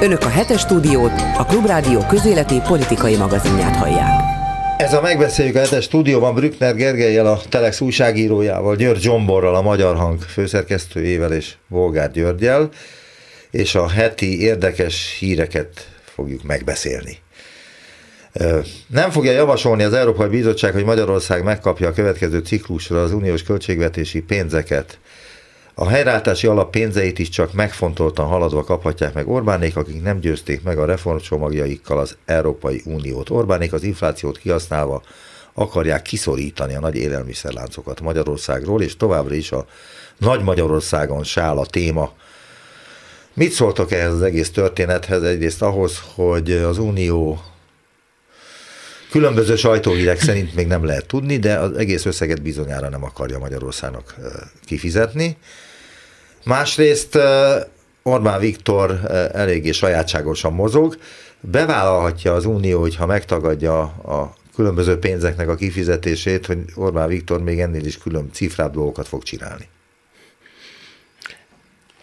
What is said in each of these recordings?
Önök a hetes stúdiót, a Klubrádió közéleti politikai magazinját hallják. Ez a megbeszéljük a hetes stúdióban Brückner Gergelyel, a Telex újságírójával, György Zsomborral, a Magyar Hang főszerkesztőjével és Volgár Györgyel, és a heti érdekes híreket fogjuk megbeszélni. Nem fogja javasolni az Európai Bizottság, hogy Magyarország megkapja a következő ciklusra az uniós költségvetési pénzeket. A helyreállítási alap pénzeit is csak megfontoltan haladva kaphatják meg Orbánék, akik nem győzték meg a reformcsomagjaikkal az Európai Uniót. Orbánék az inflációt kihasználva akarják kiszorítani a nagy élelmiszerláncokat Magyarországról, és továbbra is a Nagy Magyarországon sál a téma. Mit szóltok ehhez az egész történethez? Egyrészt ahhoz, hogy az Unió Különböző sajtóhírek szerint még nem lehet tudni, de az egész összeget bizonyára nem akarja Magyarországnak kifizetni. Másrészt Orbán Viktor eléggé sajátságosan mozog. Bevállalhatja az Unió, hogyha megtagadja a különböző pénzeknek a kifizetését, hogy Orbán Viktor még ennél is külön cifrább dolgokat fog csinálni.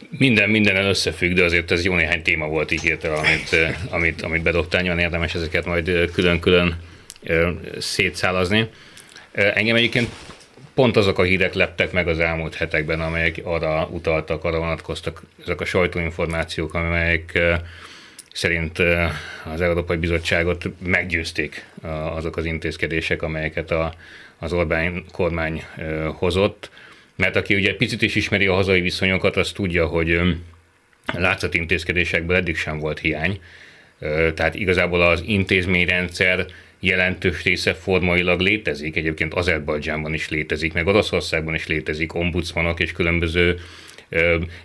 Minden mindenen összefügg, de azért ez jó néhány téma volt így hirtelen, amit, amit, amit bedobtál, nyilván érdemes ezeket majd külön-külön szétszálazni. Engem egyébként pont azok a hírek leptek meg az elmúlt hetekben, amelyek arra utaltak, arra vonatkoztak ezek a sajtóinformációk, amelyek szerint az Európai Bizottságot meggyőzték azok az intézkedések, amelyeket a, az Orbán kormány hozott. Mert aki ugye picit is ismeri a hazai viszonyokat, az tudja, hogy látszat intézkedésekből eddig sem volt hiány. Tehát igazából az intézményrendszer jelentős része formailag létezik, egyébként Azerbajdzsánban is létezik, meg Oroszországban is létezik, ombudsmanok és különböző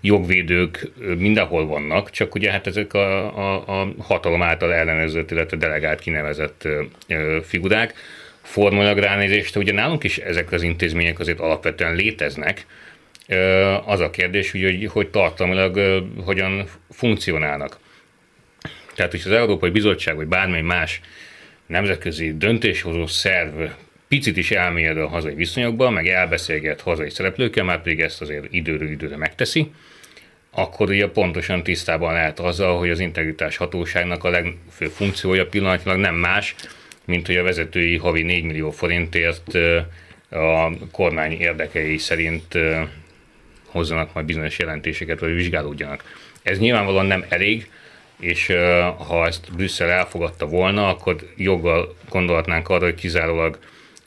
jogvédők mindenhol vannak, csak ugye hát ezek a, a, a hatalom által ellenőrzött, illetve delegált kinevezett figurák. Formailag ránézést, ugye nálunk is ezek az intézmények azért alapvetően léteznek, az a kérdés, hogy, hogy tartalmilag hogyan funkcionálnak. Tehát, hogy az Európai Bizottság, vagy bármely más nemzetközi döntéshozó szerv picit is elmélyed a hazai viszonyokba, meg elbeszélget hazai szereplőkkel, már pedig ezt azért időről időre megteszi, akkor ugye pontosan tisztában lehet azzal, hogy az integritás hatóságnak a legfőbb funkciója pillanatilag nem más, mint hogy a vezetői havi 4 millió forintért a kormány érdekei szerint hozzanak majd bizonyos jelentéseket, vagy vizsgálódjanak. Ez nyilvánvalóan nem elég, és ha ezt Brüsszel elfogadta volna, akkor joggal gondolhatnánk arra, hogy kizárólag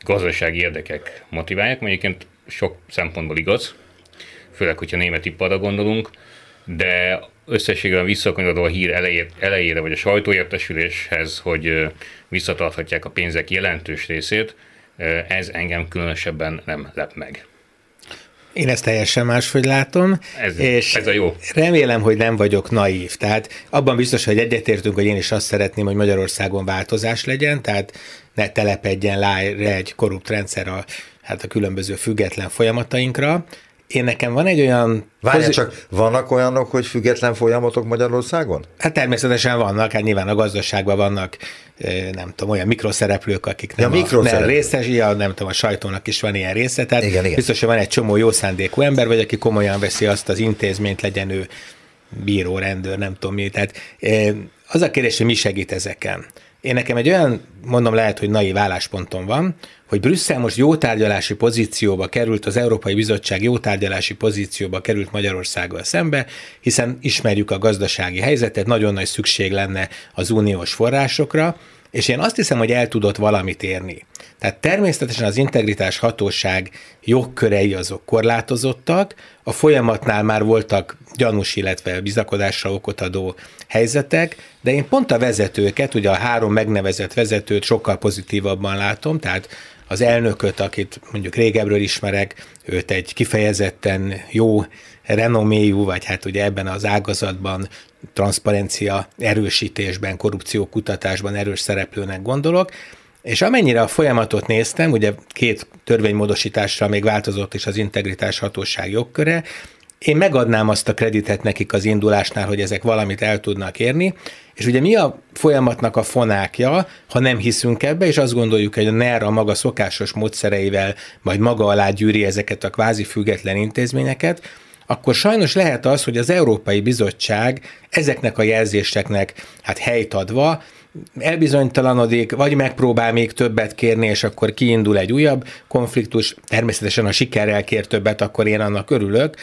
gazdasági érdekek motiválják, egyébként sok szempontból igaz, főleg, hogyha német iparra gondolunk, de összességében visszakanyarodva a hír elejére, vagy a sajtóértesüléshez, hogy visszatarthatják a pénzek jelentős részét, ez engem különösebben nem lep meg. Én ezt teljesen máshogy látom, ez, és ez a jó. remélem, hogy nem vagyok naív. Tehát abban biztos, hogy egyetértünk, hogy én is azt szeretném, hogy Magyarországon változás legyen, tehát ne telepedjen le egy korrupt rendszer a, hát a különböző független folyamatainkra, én nekem van egy olyan... Várj, pozit... csak vannak olyanok, hogy független folyamatok Magyarországon? Hát természetesen vannak, hát nyilván a gazdaságban vannak, nem tudom, olyan mikroszereplők, akik nem, ja, a, nem részes, ja, nem tudom, a sajtónak is van ilyen része, tehát igen, igen. biztos, hogy van egy csomó jó szándékú ember, vagy aki komolyan veszi azt az intézményt, legyen ő bíró, rendőr, nem tudom mi. Tehát az a kérdés, hogy mi segít ezeken. Én nekem egy olyan, mondom, lehet, hogy naiv állásponton van, hogy Brüsszel most jó tárgyalási pozícióba került, az Európai Bizottság jó tárgyalási pozícióba került Magyarországgal szembe, hiszen ismerjük a gazdasági helyzetet, nagyon nagy szükség lenne az uniós forrásokra, és én azt hiszem, hogy el tudott valamit érni. Tehát természetesen az integritás hatóság jogkörei azok korlátozottak, a folyamatnál már voltak gyanús, illetve bizakodásra okot adó helyzetek, de én pont a vezetőket, ugye a három megnevezett vezetőt sokkal pozitívabban látom, tehát az elnököt, akit mondjuk régebről ismerek, őt egy kifejezetten jó renoméjú, vagy hát ugye ebben az ágazatban transzparencia erősítésben, korrupciókutatásban erős szereplőnek gondolok, és amennyire a folyamatot néztem, ugye két törvénymódosításra még változott is az integritás hatóság jogköre, én megadnám azt a kreditet nekik az indulásnál, hogy ezek valamit el tudnak érni, és ugye mi a folyamatnak a fonákja, ha nem hiszünk ebbe, és azt gondoljuk, hogy a NER a maga szokásos módszereivel majd maga alá gyűri ezeket a kvázi független intézményeket, akkor sajnos lehet az, hogy az Európai Bizottság ezeknek a jelzéseknek hát helyt adva elbizonytalanodik, vagy megpróbál még többet kérni, és akkor kiindul egy újabb konfliktus. Természetesen, ha sikerrel kér többet, akkor én annak örülök.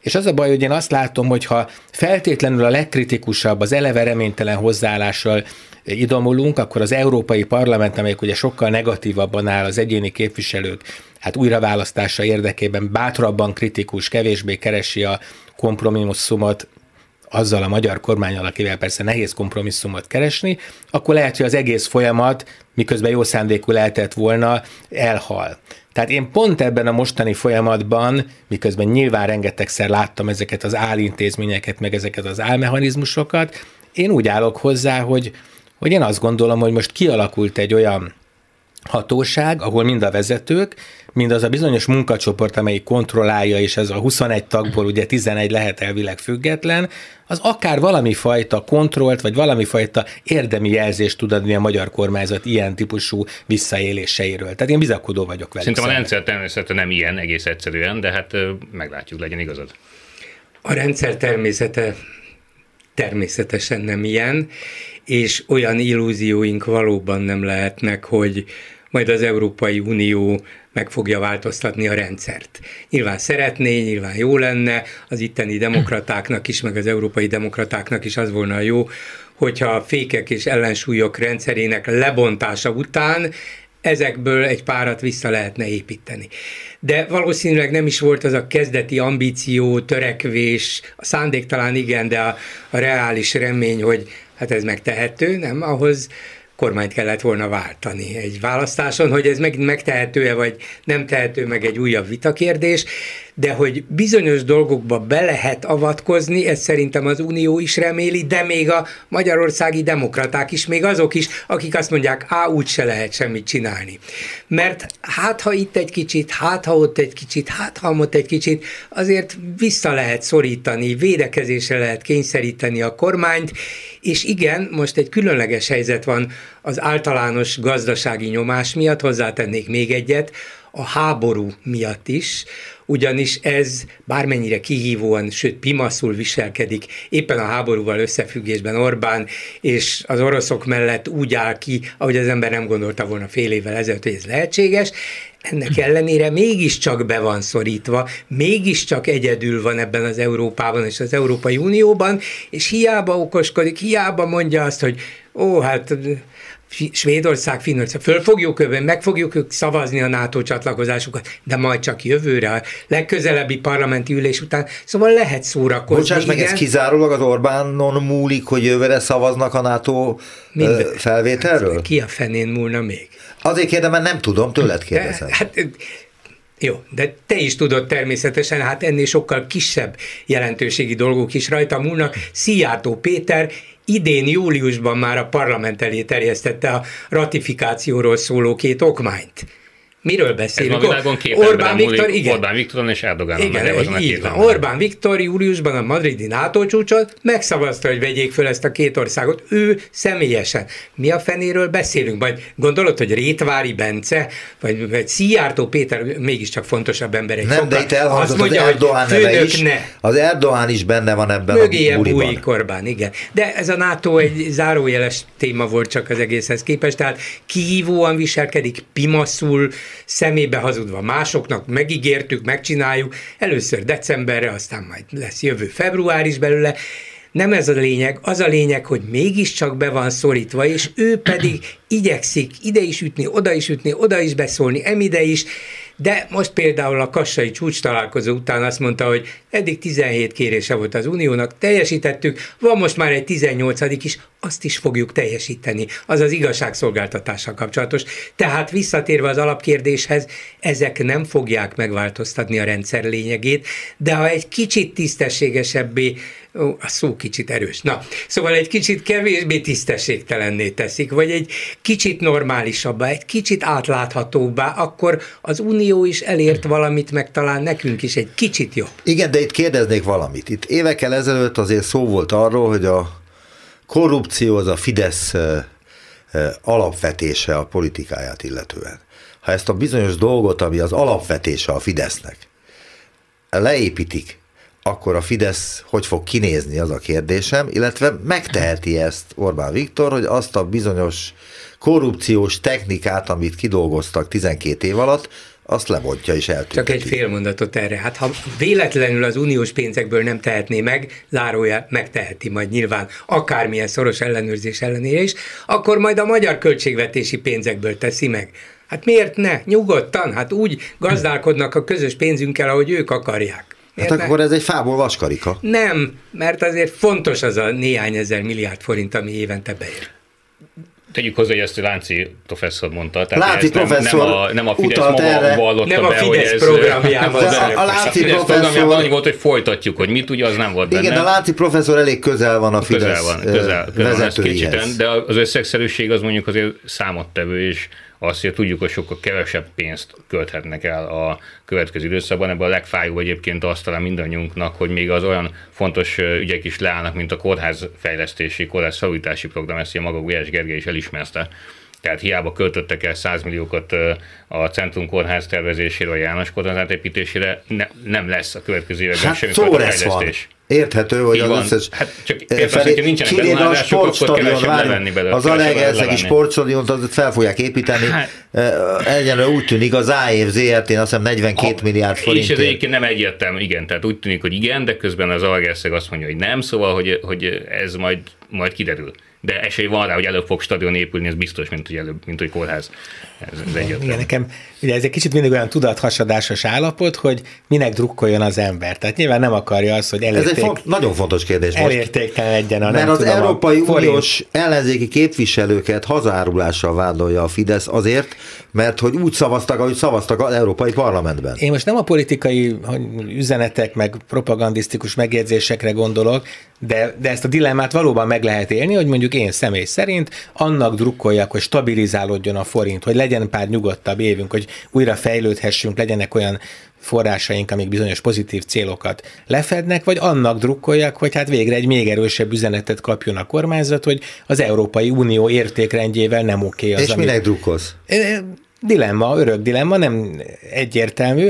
És az a baj, hogy én azt látom, hogy ha feltétlenül a legkritikusabb, az eleve reménytelen hozzáállással idomulunk, akkor az Európai Parlament, amelyik ugye sokkal negatívabban áll az egyéni képviselők, hát újraválasztása érdekében bátrabban kritikus, kevésbé keresi a kompromisszumot, azzal a magyar kormányal, akivel persze nehéz kompromisszumot keresni, akkor lehet, hogy az egész folyamat, miközben jó szándékú lehetett volna, elhal. Tehát én pont ebben a mostani folyamatban, miközben nyilván rengetegszer láttam ezeket az állintézményeket, meg ezeket az álmechanizmusokat, én úgy állok hozzá, hogy, hogy én azt gondolom, hogy most kialakult egy olyan hatóság, ahol mind a vezetők, mind az a bizonyos munkacsoport, amelyik kontrollálja, és ez a 21 tagból ugye 11 lehet elvileg független, az akár valami fajta kontrollt, vagy valami fajta érdemi jelzést tud adni a magyar kormányzat ilyen típusú visszaéléseiről. Tehát én bizakodó vagyok vele. Szerintem a rendszer természete nem ilyen egész egyszerűen, de hát meglátjuk, legyen igazad. A rendszer természete természetesen nem ilyen, és olyan illúzióink valóban nem lehetnek, hogy majd az Európai Unió meg fogja változtatni a rendszert. Nyilván szeretné, nyilván jó lenne, az itteni demokratáknak is, meg az európai demokratáknak is az volna jó, hogyha a fékek és ellensúlyok rendszerének lebontása után ezekből egy párat vissza lehetne építeni. De valószínűleg nem is volt az a kezdeti ambíció, törekvés, a szándék talán igen, de a, a reális remény, hogy hát ez megtehető, nem? Ahhoz kormányt kellett volna váltani egy választáson, hogy ez megint megtehető-e, vagy nem tehető meg egy újabb vitakérdés, de hogy bizonyos dolgokba be lehet avatkozni, ez szerintem az Unió is reméli, de még a magyarországi demokraták is, még azok is, akik azt mondják, á, úgy se lehet semmit csinálni. Mert hát ha itt egy kicsit, hát ha ott egy kicsit, hát ha ott egy kicsit, azért vissza lehet szorítani, védekezésre lehet kényszeríteni a kormányt, és igen, most egy különleges helyzet van az általános gazdasági nyomás miatt, hozzátennék még egyet, a háború miatt is, ugyanis ez bármennyire kihívóan, sőt pimaszul viselkedik éppen a háborúval összefüggésben Orbán, és az oroszok mellett úgy áll ki, ahogy az ember nem gondolta volna fél évvel ezelőtt, hogy ez lehetséges, ennek ellenére mégiscsak be van szorítva, mégiscsak egyedül van ebben az Európában és az Európai Unióban, és hiába okoskodik, hiába mondja azt, hogy ó, hát Svédország, Finnország, föl fogjuk övön, meg fogjuk ők szavazni a NATO csatlakozásukat, de majd csak jövőre, a legközelebbi parlamenti ülés után, szóval lehet szórakozni. Bocsáss meg, ez kizárólag az Orbánon múlik, hogy jövőre szavaznak a NATO Mind, felvételről? Ki a fenén múlna még? Azért kérdem, mert nem tudom, tőled kérdezem. De, hát, jó, de te is tudod természetesen, hát ennél sokkal kisebb jelentőségi dolgok is rajta múlnak. Szijjártó Péter idén júliusban már a parlament elé terjesztette a ratifikációról szóló két okmányt. Miről beszélünk? Ez a világon két Orbán Viktor, igen. Orbán Viktoron és Erdogánon igen, így van. Orbán Viktor júliusban a madridi NATO csúcsot megszavazta, hogy vegyék föl ezt a két országot. Ő személyesen. Mi a fenéről beszélünk? Vagy gondolod, hogy Rétvári Bence, vagy, vagy Szijjártó Péter mégiscsak fontosabb emberek. Nem, de itt elhangzott az, az Erdoğan neve is. Ne. Az Erdoğan is benne van ebben Mögéje a buliban. Orbán, igen. De ez a NATO egy zárójeles téma volt csak az egészhez képest, tehát kihívóan viselkedik, pimaszul, szemébe hazudva másoknak, megígértük, megcsináljuk, először decemberre, aztán majd lesz jövő február is belőle, nem ez a lényeg, az a lényeg, hogy mégiscsak be van szorítva, és ő pedig igyekszik ide is ütni, oda is ütni, oda is beszólni, emide is, de most például a kassai csúcs találkozó után azt mondta, hogy eddig 17 kérése volt az Uniónak, teljesítettük, van most már egy 18 is, azt is fogjuk teljesíteni. Az az igazságszolgáltatással kapcsolatos. Tehát visszatérve az alapkérdéshez, ezek nem fogják megváltoztatni a rendszer lényegét, de ha egy kicsit tisztességesebbé Ó, a szó kicsit erős. Na, szóval egy kicsit kevésbé tisztességtelenné teszik, vagy egy kicsit normálisabbá, egy kicsit átláthatóbbá, akkor az Unió is elért valamit, meg talán nekünk is egy kicsit jobb. Igen, de itt kérdeznék valamit. Itt évekkel ezelőtt azért szó volt arról, hogy a korrupció az a Fidesz alapvetése a politikáját illetően. Ha ezt a bizonyos dolgot, ami az alapvetése a Fidesznek, leépítik, akkor a Fidesz hogy fog kinézni, az a kérdésem, illetve megteheti ezt Orbán Viktor, hogy azt a bizonyos korrupciós technikát, amit kidolgoztak 12 év alatt, azt lebontja és eltűnt. Csak egy fél mondatot erre. Hát ha véletlenül az uniós pénzekből nem tehetné meg, zárója megteheti majd nyilván akármilyen szoros ellenőrzés ellenére is, akkor majd a magyar költségvetési pénzekből teszi meg. Hát miért ne? Nyugodtan, hát úgy gazdálkodnak a közös pénzünkkel, ahogy ők akarják. Miért hát akkor ne? ez egy fából vaskarika. Nem, mert azért fontos az a néhány ezer milliárd forint, ami évente beér tegyük hozzá, hogy ezt a Lánci professzor mondta. Tehát Lánci professzor nem, nem, a, nem a Fidesz maga erre. vallotta nem a be, Fidesz hogy ez, programjában. a, a Lánci a Fidesz professzor... annyi volt, hogy folytatjuk, hogy mit ugye, az nem volt Igen, benne. a Lánci professzor elég közel van a Fidesz közel van, közel, közel vezetőihez. de az összegszerűség az mondjuk azért számottevő, és azt, hogy tudjuk, hogy sokkal kevesebb pénzt költhetnek el a következő időszakban. Ebben a legfájóbb egyébként azt talán mindannyiunknak, hogy még az olyan fontos ügyek is leállnak, mint a kórház fejlesztési, kórház felújítási program, ezt a maga Gulyás Gergely is elismerte. Tehát hiába költöttek el 100 milliókat a Centrum Kórház tervezésére, vagy János Kórház építésére, ne, nem lesz a következő években hát semmi fejlesztés. Van. Érthető, hogy az összes... Hát csak felé, hogy nincsenek beruházások, akkor kevesebb levenni belőle. Az Alegerszegi sportstadiont az fel fogják építeni. Hát, Egyenlő úgy tűnik, az AEV ZRT azt hiszem 42 a, milliárd forint. És ez egyébként nem egyértelmű, igen, tehát úgy tűnik, hogy igen, de közben az Alegerszeg azt mondja, hogy nem, szóval, hogy, hogy ez majd, majd kiderül de esély van rá, hogy előbb fog stadion épülni, ez biztos, mint hogy előbb, mint hogy kórház. Ez, ez egyértelmű. Igen, nekem ugye ez egy kicsit mindig olyan tudathasadásos állapot, hogy minek drukkoljon az ember. Tehát nyilván nem akarja azt, hogy elérték, Ez egy font, nagyon fontos kérdés most. legyen a Mert az tudom, Európai Uniós ellenzéki képviselőket hazárulással vádolja a Fidesz azért, mert hogy úgy szavaztak, ahogy szavaztak az Európai Parlamentben. Én most nem a politikai üzenetek, meg propagandisztikus megjegyzésekre gondolok, de, de ezt a dilemmát valóban meg lehet élni, hogy mondjuk én személy szerint annak drukkoljak, hogy stabilizálódjon a forint, hogy legyen pár nyugodtabb évünk, hogy újra fejlődhessünk, legyenek olyan forrásaink, amik bizonyos pozitív célokat lefednek, vagy annak drukkoljak, hogy hát végre egy még erősebb üzenetet kapjon a kormányzat, hogy az Európai Unió értékrendjével nem oké az, És amit... minek drukkolsz? Dilemma, örök dilemma, nem egyértelmű,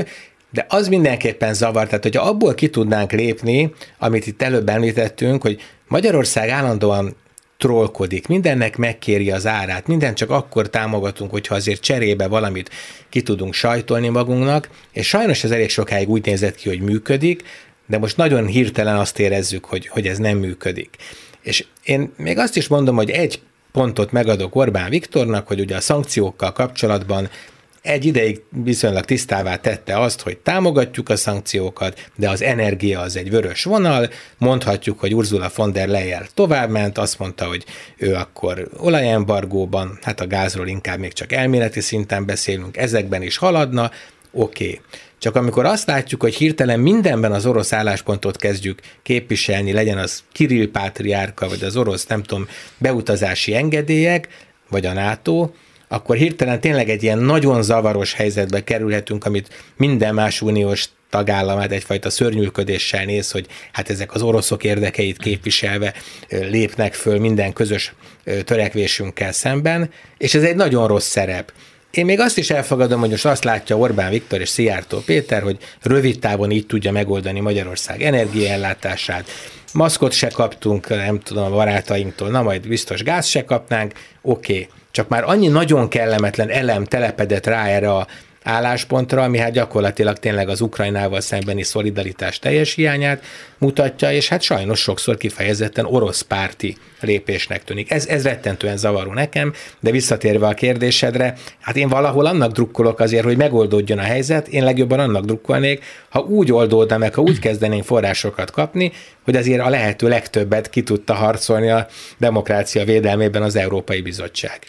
de az mindenképpen zavar, tehát hogyha abból ki tudnánk lépni, amit itt előbb említettünk, hogy Magyarország állandóan trollkodik, mindennek megkéri az árát, minden csak akkor támogatunk, hogyha azért cserébe valamit ki tudunk sajtolni magunknak, és sajnos ez elég sokáig úgy nézett ki, hogy működik, de most nagyon hirtelen azt érezzük, hogy, hogy ez nem működik. És én még azt is mondom, hogy egy pontot megadok Orbán Viktornak, hogy ugye a szankciókkal kapcsolatban egy ideig viszonylag tisztává tette azt, hogy támogatjuk a szankciókat, de az energia az egy vörös vonal, mondhatjuk, hogy Ursula von der Leyen továbbment, azt mondta, hogy ő akkor olajembargóban, hát a gázról inkább még csak elméleti szinten beszélünk, ezekben is haladna, oké. Okay. Csak amikor azt látjuk, hogy hirtelen mindenben az orosz álláspontot kezdjük képviselni, legyen az Kirill Pátriárka, vagy az orosz, nem tudom, beutazási engedélyek, vagy a NATO, akkor hirtelen tényleg egy ilyen nagyon zavaros helyzetbe kerülhetünk, amit minden más uniós tagállamát egyfajta szörnyűködéssel néz, hogy hát ezek az oroszok érdekeit képviselve lépnek föl minden közös törekvésünkkel szemben, és ez egy nagyon rossz szerep. Én még azt is elfogadom, hogy most azt látja Orbán Viktor és Szijjártó Péter, hogy rövid távon így tudja megoldani Magyarország energiaellátását. Maszkot se kaptunk, nem tudom, a barátainktól, na majd biztos gáz se kapnánk, oké. Okay csak már annyi nagyon kellemetlen elem telepedett rá erre a álláspontra, ami hát gyakorlatilag tényleg az Ukrajnával szembeni szolidaritás teljes hiányát mutatja, és hát sajnos sokszor kifejezetten orosz párti lépésnek tűnik. Ez, ez rettentően zavaró nekem, de visszatérve a kérdésedre, hát én valahol annak drukkolok azért, hogy megoldódjon a helyzet, én legjobban annak drukkolnék, ha úgy oldódna meg, ha úgy kezdenénk forrásokat kapni, hogy azért a lehető legtöbbet ki tudta harcolni a demokrácia védelmében az Európai Bizottság.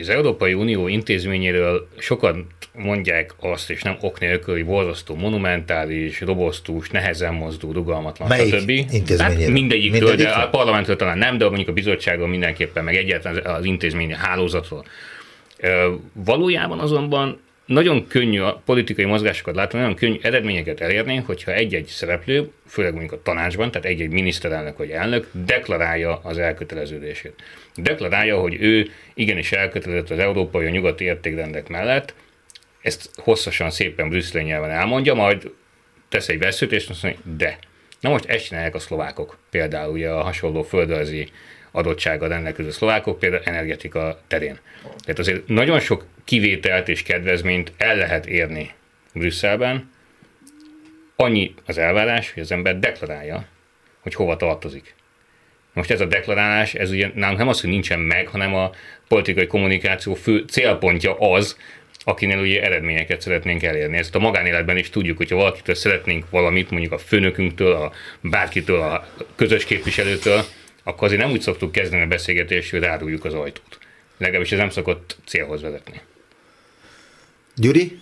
Az Európai Unió intézményéről sokan mondják azt, és nem ok nélkül, hogy borzasztó, monumentális, robosztus, nehezen mozdul, rugalmatlan, Melyik stb. intézményéről? Hát mindegyik, mindegyik de a parlamentről talán nem, de mondjuk a bizottságon mindenképpen, meg egyáltalán az intézmény hálózatról. Valójában azonban nagyon könnyű a politikai mozgásokat látni, nagyon könnyű eredményeket elérni, hogyha egy-egy szereplő, főleg mondjuk a tanácsban, tehát egy-egy miniszterelnök vagy elnök deklarálja az elköteleződését. Deklarálja, hogy ő igenis elkötelezett az európai, a nyugati értékrendek mellett, ezt hosszasan, szépen brüsszeli nyelven elmondja, majd tesz egy veszőt, és azt mondja, de Na most ezt csinálják a szlovákok, például ugye a hasonló földrajzi adottsága rendelkező szlovákok, például energetika terén. Tehát azért nagyon sok kivételt és kedvezményt el lehet érni Brüsszelben, annyi az elvárás, hogy az ember deklarálja, hogy hova tartozik. Most ez a deklarálás, ez ugye nálunk nem az, hogy nincsen meg, hanem a politikai kommunikáció fő célpontja az, akinél ugye eredményeket szeretnénk elérni. Ezt a magánéletben is tudjuk, hogyha valakitől szeretnénk valamit, mondjuk a főnökünktől, a bárkitől, a közös képviselőtől, akkor azért nem úgy szoktuk kezdeni a beszélgetést, hogy ráruljuk az ajtót. Legalábbis ez nem szokott célhoz vezetni. Gyuri?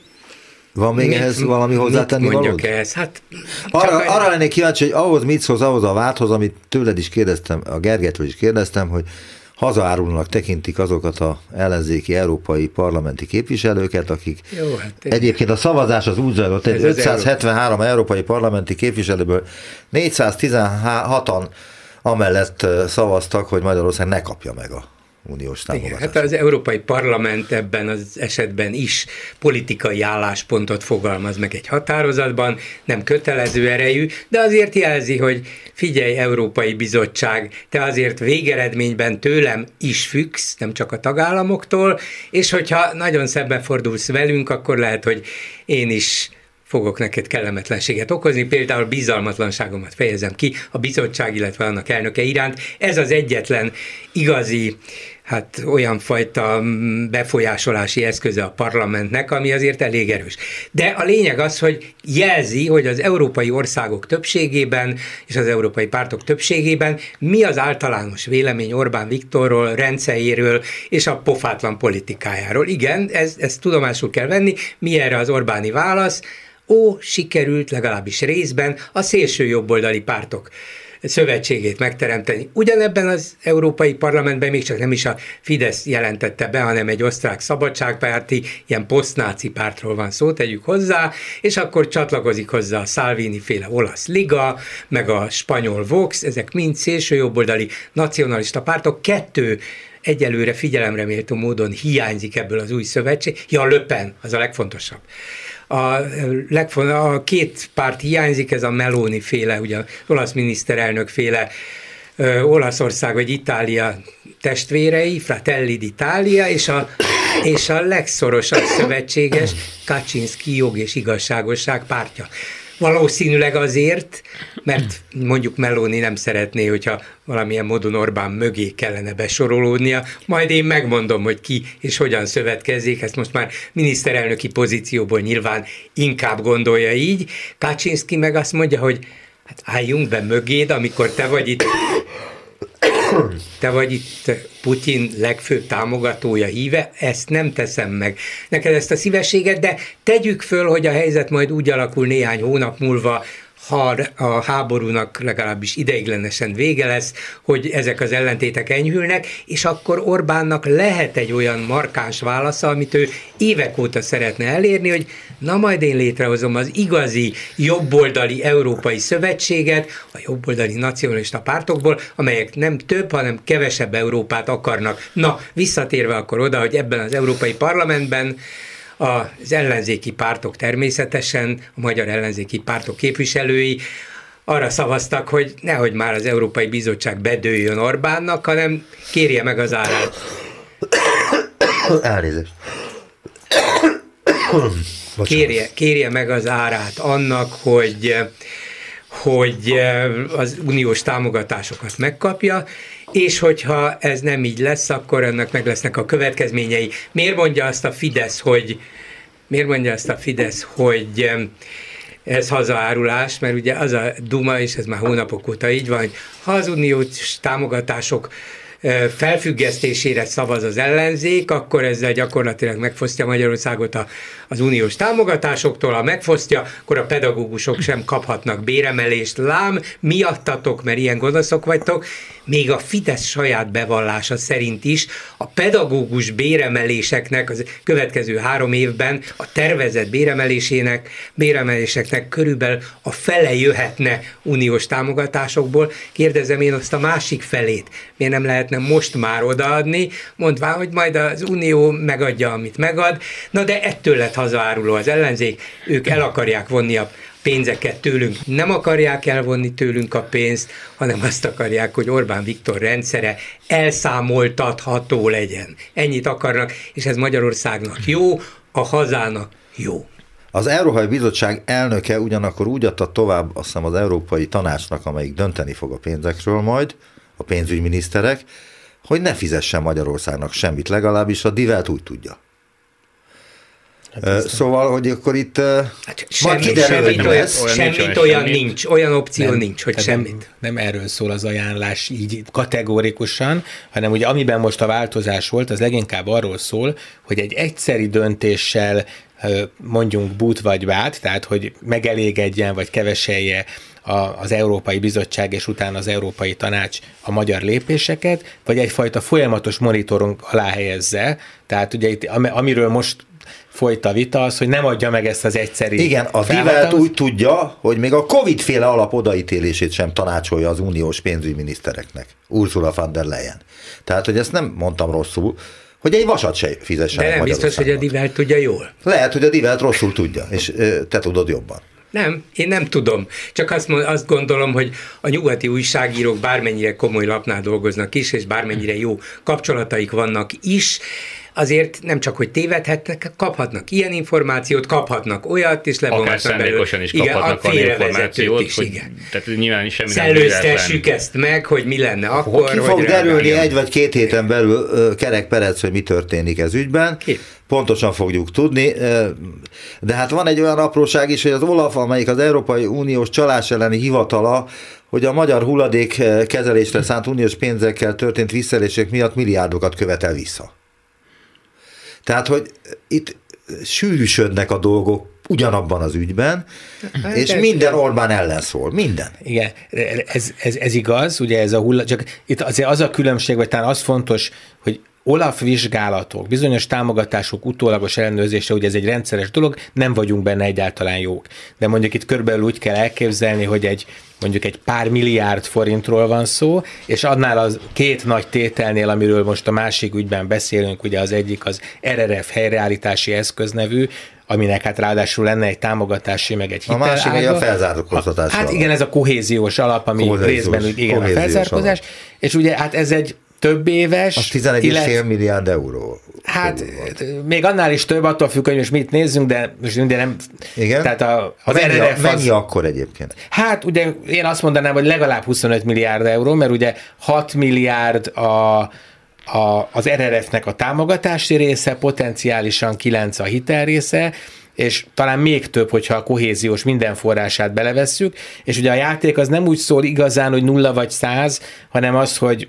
Van még mit, ehhez valami hozzátenni mit mondjak ehhez? Hát, arra, arra lennék kíváncsi, hogy ahhoz mit szólsz, ahhoz a válthoz, amit tőled is kérdeztem, a Gergetről is kérdeztem, hogy hazaárulnak tekintik azokat a ellenzéki európai parlamenti képviselőket, akik Jó, hát egyébként a szavazás az úgy zajlott, egy 573 európai parlamenti képviselőből 416-an amellett szavaztak, hogy Magyarország ne kapja meg a uniós támogatást. Igen, hát az Európai Parlament ebben az esetben is politikai álláspontot fogalmaz meg egy határozatban, nem kötelező erejű, de azért jelzi, hogy figyelj, Európai Bizottság, te azért végeredményben tőlem is függsz, nem csak a tagállamoktól, és hogyha nagyon szebben fordulsz velünk, akkor lehet, hogy én is fogok neked kellemetlenséget okozni, például bizalmatlanságomat fejezem ki a bizottság, illetve annak elnöke iránt. Ez az egyetlen igazi hát olyan fajta befolyásolási eszköze a parlamentnek, ami azért elég erős. De a lényeg az, hogy jelzi, hogy az európai országok többségében és az európai pártok többségében mi az általános vélemény Orbán Viktorról, rendszeréről és a pofátlan politikájáról. Igen, ez, tudomásul kell venni. Mi erre az Orbáni válasz? Ó, sikerült legalábbis részben a szélső jobboldali pártok szövetségét megteremteni. Ugyanebben az Európai Parlamentben még csak nem is a Fidesz jelentette be, hanem egy osztrák szabadságpárti, ilyen posztnáci pártról van szó, tegyük hozzá, és akkor csatlakozik hozzá a Salvini féle olasz liga, meg a spanyol Vox, ezek mind szélsőjobboldali nacionalista pártok, kettő egyelőre figyelemre méltó módon hiányzik ebből az új szövetség. Ja, Löpen, az a legfontosabb a, legfon, a két párt hiányzik, ez a Meloni féle, ugye olasz miniszterelnök féle Olaszország vagy Itália testvérei, Fratelli d'Italia, és a, és a legszorosabb szövetséges Kaczynski jog és igazságosság pártja. Valószínűleg azért, mert mondjuk Meloni nem szeretné, hogyha valamilyen módon Orbán mögé kellene besorolódnia, majd én megmondom, hogy ki és hogyan szövetkezik, ezt most már miniszterelnöki pozícióból nyilván inkább gondolja így. Kaczynski meg azt mondja, hogy hát álljunk be mögéd, amikor te vagy itt te vagy itt Putyin legfőbb támogatója, híve, ezt nem teszem meg. Neked ezt a szívességet, de tegyük föl, hogy a helyzet majd úgy alakul néhány hónap múlva, ha a háborúnak legalábbis ideiglenesen vége lesz, hogy ezek az ellentétek enyhülnek, és akkor Orbánnak lehet egy olyan markáns válasza, amit ő évek óta szeretne elérni, hogy na majd én létrehozom az igazi jobboldali európai szövetséget a jobboldali nacionalista pártokból, amelyek nem több, hanem kevesebb Európát akarnak. Na, visszatérve akkor oda, hogy ebben az Európai Parlamentben az ellenzéki pártok természetesen, a magyar ellenzéki pártok képviselői arra szavaztak, hogy nehogy már az Európai Bizottság bedőjön Orbánnak, hanem kérje meg az árát. Elnézést. Kérje, kérje meg az árát annak, hogy hogy az uniós támogatásokat megkapja, és hogyha ez nem így lesz, akkor ennek meg lesznek a következményei. Miért mondja azt a Fidesz, hogy miért mondja azt a Fidesz, hogy ez hazaárulás, mert ugye az a Duma, és ez már hónapok óta így van, hogy ha az uniós támogatások felfüggesztésére szavaz az ellenzék, akkor ezzel gyakorlatilag megfosztja Magyarországot a, az uniós támogatásoktól, ha megfosztja, akkor a pedagógusok sem kaphatnak béremelést, lám, miattatok, mert ilyen gonoszok vagytok, még a Fidesz saját bevallása szerint is a pedagógus béremeléseknek az következő három évben a tervezett béremelésének, béremeléseknek körülbelül a fele jöhetne uniós támogatásokból. Kérdezem én azt a másik felét, miért nem lehetne most már odaadni, mondván, hogy majd az unió megadja, amit megad, na de ettől lett hazaáruló az ellenzék, ők el akarják vonni a pénzeket tőlünk. Nem akarják elvonni tőlünk a pénzt, hanem azt akarják, hogy Orbán Viktor rendszere elszámoltatható legyen. Ennyit akarnak, és ez Magyarországnak jó, a hazának jó. Az Európai Bizottság elnöke ugyanakkor úgy adta tovább azt hiszem az Európai Tanácsnak, amelyik dönteni fog a pénzekről majd, a pénzügyminiszterek, hogy ne fizessen Magyarországnak semmit, legalábbis a Divelt úgy tudja. Hát szóval, hogy akkor itt hát semmi, kiderül, semmit, olyan, olyan, semmit nincs, olyan semmit. nincs, olyan opció nem, nincs, hogy semmit. Nem, nem erről szól az ajánlás így kategórikusan, hanem ugye amiben most a változás volt, az leginkább arról szól, hogy egy egyszeri döntéssel mondjunk bút vagy bát, tehát hogy megelégedjen vagy keveselje a, az Európai Bizottság és utána az Európai Tanács a magyar lépéseket, vagy egyfajta folyamatos monitorunk alá helyezze. Tehát ugye itt, amiről most folyt a vita az, hogy nem adja meg ezt az egyszeri Igen, a Divelt úgy tudja, hogy még a Covid-féle alap odaítélését sem tanácsolja az uniós pénzügyminisztereknek, Ursula von der Leyen. Tehát, hogy ezt nem mondtam rosszul, hogy egy vasat se fizessen. De nem biztos, hogy a Divelt tudja jól. Lehet, hogy a Divelt rosszul tudja, és te tudod jobban. Nem, én nem tudom. Csak azt, azt gondolom, hogy a nyugati újságírók bármennyire komoly lapnál dolgoznak is, és bármennyire jó kapcsolataik vannak is, azért nem csak, hogy tévedhetnek, kaphatnak ilyen információt, kaphatnak olyat, és levonhatnak belőle. is kaphatnak igen, a információt, is, hogy, igen. tehát nyilván is semmi Szellőztessük ezt meg, hogy mi lenne akkor. Ki fog derülni egy vagy két héten belül Kerek Perec, hogy mi történik ez ügyben. Ki? pontosan fogjuk tudni, de hát van egy olyan apróság is, hogy az OLAF, amelyik az Európai Uniós csalás elleni hivatala, hogy a magyar hulladék kezelésre szánt uniós pénzekkel történt visszaélések miatt milliárdokat követel vissza. Tehát, hogy itt sűrűsödnek a dolgok ugyanabban az ügyben, hát, és minden Orbán ellen szól, minden. Igen, ez, ez, ez igaz, ugye ez a hulla, csak itt azért az a különbség, vagy talán az fontos, hogy Olaf vizsgálatok, bizonyos támogatások utólagos ellenőrzése, ugye ez egy rendszeres dolog, nem vagyunk benne egyáltalán jók. De mondjuk itt körülbelül úgy kell elképzelni, hogy egy mondjuk egy pár milliárd forintról van szó, és annál az két nagy tételnél, amiről most a másik ügyben beszélünk, ugye az egyik az RRF helyreállítási eszköz nevű, aminek hát ráadásul lenne egy támogatási, meg egy hitel. A másik ága. a felzárkóztatás. Hát igen, ez a kohéziós alap, ami kohéziós, részben igen, a felzárkózás, alap. és ugye hát ez egy több éves. Az 11,5 illet... milliárd euró. Hát még annál is több, attól függ, hogy most mit nézzünk, de most minden nem... Igen? Tehát a, az mennyi, RRF mennyi az, akkor egyébként? Hát ugye én azt mondanám, hogy legalább 25 milliárd euró, mert ugye 6 milliárd a, a, az RRF-nek a támogatási része, potenciálisan 9 a hitel része, és talán még több, hogyha a kohéziós minden forrását belevesszük, és ugye a játék az nem úgy szól igazán, hogy nulla vagy száz, hanem az, hogy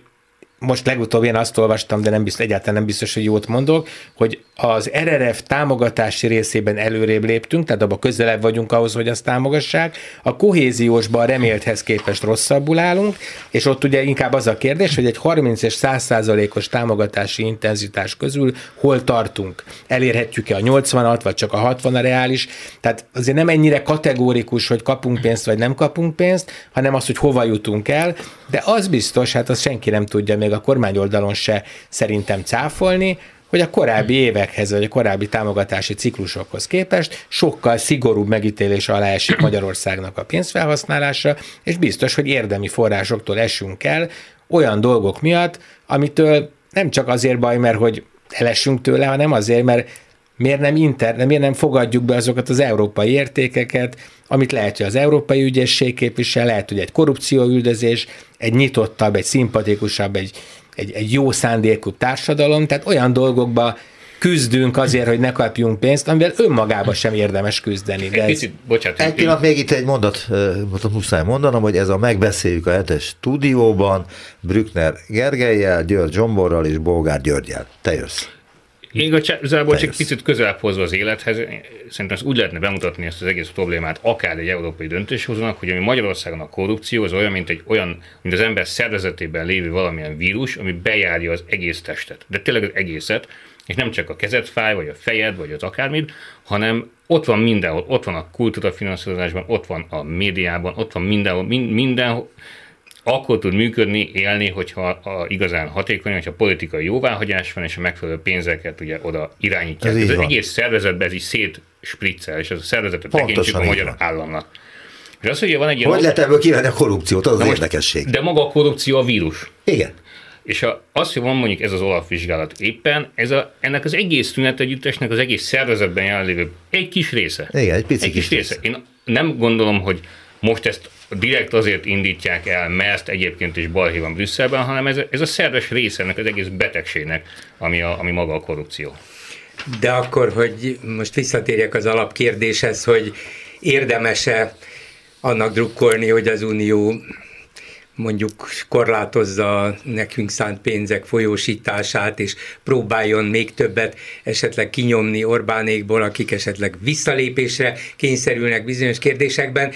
most legutóbb én azt olvastam, de nem biztos, egyáltalán nem biztos, hogy jót mondok, hogy az RRF támogatási részében előrébb léptünk, tehát abban közelebb vagyunk ahhoz, hogy azt támogassák. A kohéziósban a remélthez képest rosszabbul állunk, és ott ugye inkább az a kérdés, hogy egy 30 és 100 százalékos támogatási intenzitás közül hol tartunk. Elérhetjük-e a 80-at, vagy csak a 60 a reális. Tehát azért nem ennyire kategórikus, hogy kapunk pénzt, vagy nem kapunk pénzt, hanem az, hogy hova jutunk el. De az biztos, hát azt senki nem tudja még a kormány oldalon se szerintem cáfolni, hogy a korábbi évekhez, vagy a korábbi támogatási ciklusokhoz képest sokkal szigorúbb megítélés alá esik Magyarországnak a pénzfelhasználása, és biztos, hogy érdemi forrásoktól esünk el olyan dolgok miatt, amitől nem csak azért baj, mert hogy elessünk tőle, hanem azért, mert miért nem, inter, miért nem fogadjuk be azokat az európai értékeket, amit lehet, hogy az európai ügyesség képvisel, lehet, hogy egy korrupcióüldözés, egy nyitottabb, egy szimpatikusabb, egy, egy, egy jó szándékú társadalom, tehát olyan dolgokba küzdünk azért, hogy ne kapjunk pénzt, amivel önmagában sem érdemes küzdeni. De egy picit, bocsánat. Egy pillanat, még itt egy mondat, muszáj mondanom, hogy ez a megbeszéljük a hetes stúdióban, Brückner Gergelyel, György Zsomborral és Bolgár Györgyel. Te jössz. Én igazából csak picit közelebb hozva az élethez, szerintem ezt úgy lehetne bemutatni ezt az egész problémát, akár egy európai döntéshozónak, hogy ami Magyarországon a korrupció, az olyan, mint egy olyan, mint az ember szervezetében lévő valamilyen vírus, ami bejárja az egész testet. De tényleg az egészet, és nem csak a kezed fáj, vagy a fejed, vagy az akármit, hanem ott van mindenhol, ott van a kultúra finanszírozásban, ott van a médiában, ott van mindenhol, minden, minden akkor tud működni, élni, hogyha a, igazán hatékony, hogyha politikai jóváhagyás van, és a megfelelő pénzeket ugye oda irányítják. Ez, ez az egész szervezetben ez is szét spriccel, és ez a szervezetet tekintsük a magyar van. államnak. És az, hogy van egy ilyen... Hogy lehet ebből kivenni a korrupciót, az, az érdekesség. De maga a korrupció a vírus. Igen. És a, az, hogy van mondjuk ez az alapvizsgálat éppen, ez a, ennek az egész tünetegyüttesnek az egész szervezetben jelenlévő egy kis része. Igen, egy pici egy kis, kis része. része. Én nem gondolom, hogy most ezt direkt azért indítják el, mert egyébként is balhé van Brüsszelben, hanem ez, ez a szerves része ennek az egész betegségnek, ami, a, ami maga a korrupció. De akkor, hogy most visszatérjek az alapkérdéshez, hogy érdemese annak drukkolni, hogy az Unió mondjuk korlátozza nekünk szánt pénzek folyósítását, és próbáljon még többet esetleg kinyomni Orbánékból, akik esetleg visszalépésre kényszerülnek bizonyos kérdésekben.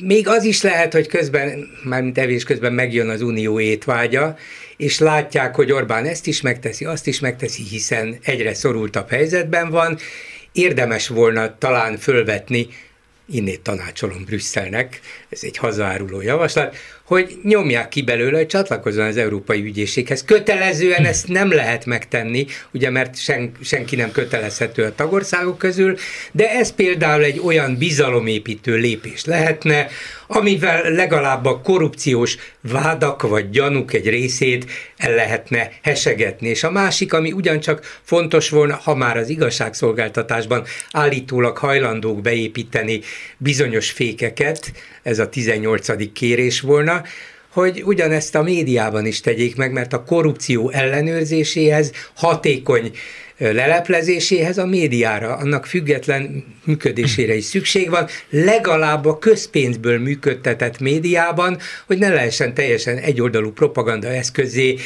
Még az is lehet, hogy közben, mármint evés közben megjön az unió étvágya, és látják, hogy Orbán ezt is megteszi, azt is megteszi, hiszen egyre szorultabb helyzetben van, érdemes volna talán fölvetni innét tanácsolom Brüsszelnek, ez egy hazáruló javaslat, hogy nyomják ki belőle, hogy csatlakozzon az Európai Ügyészséghez. Kötelezően ezt nem lehet megtenni, ugye mert sen, senki nem kötelezhető a tagországok közül, de ez például egy olyan bizalomépítő lépés lehetne, amivel legalább a korrupciós vádak vagy gyanúk egy részét el lehetne hesegetni. És a másik, ami ugyancsak fontos volna, ha már az igazságszolgáltatásban állítólag hajlandók beépíteni bizonyos fékeket, ez a 18. kérés volna, hogy ugyanezt a médiában is tegyék meg, mert a korrupció ellenőrzéséhez hatékony leleplezéséhez a médiára, annak független működésére is szükség van, legalább a közpénzből működtetett médiában, hogy ne lehessen teljesen egyoldalú propaganda eszközé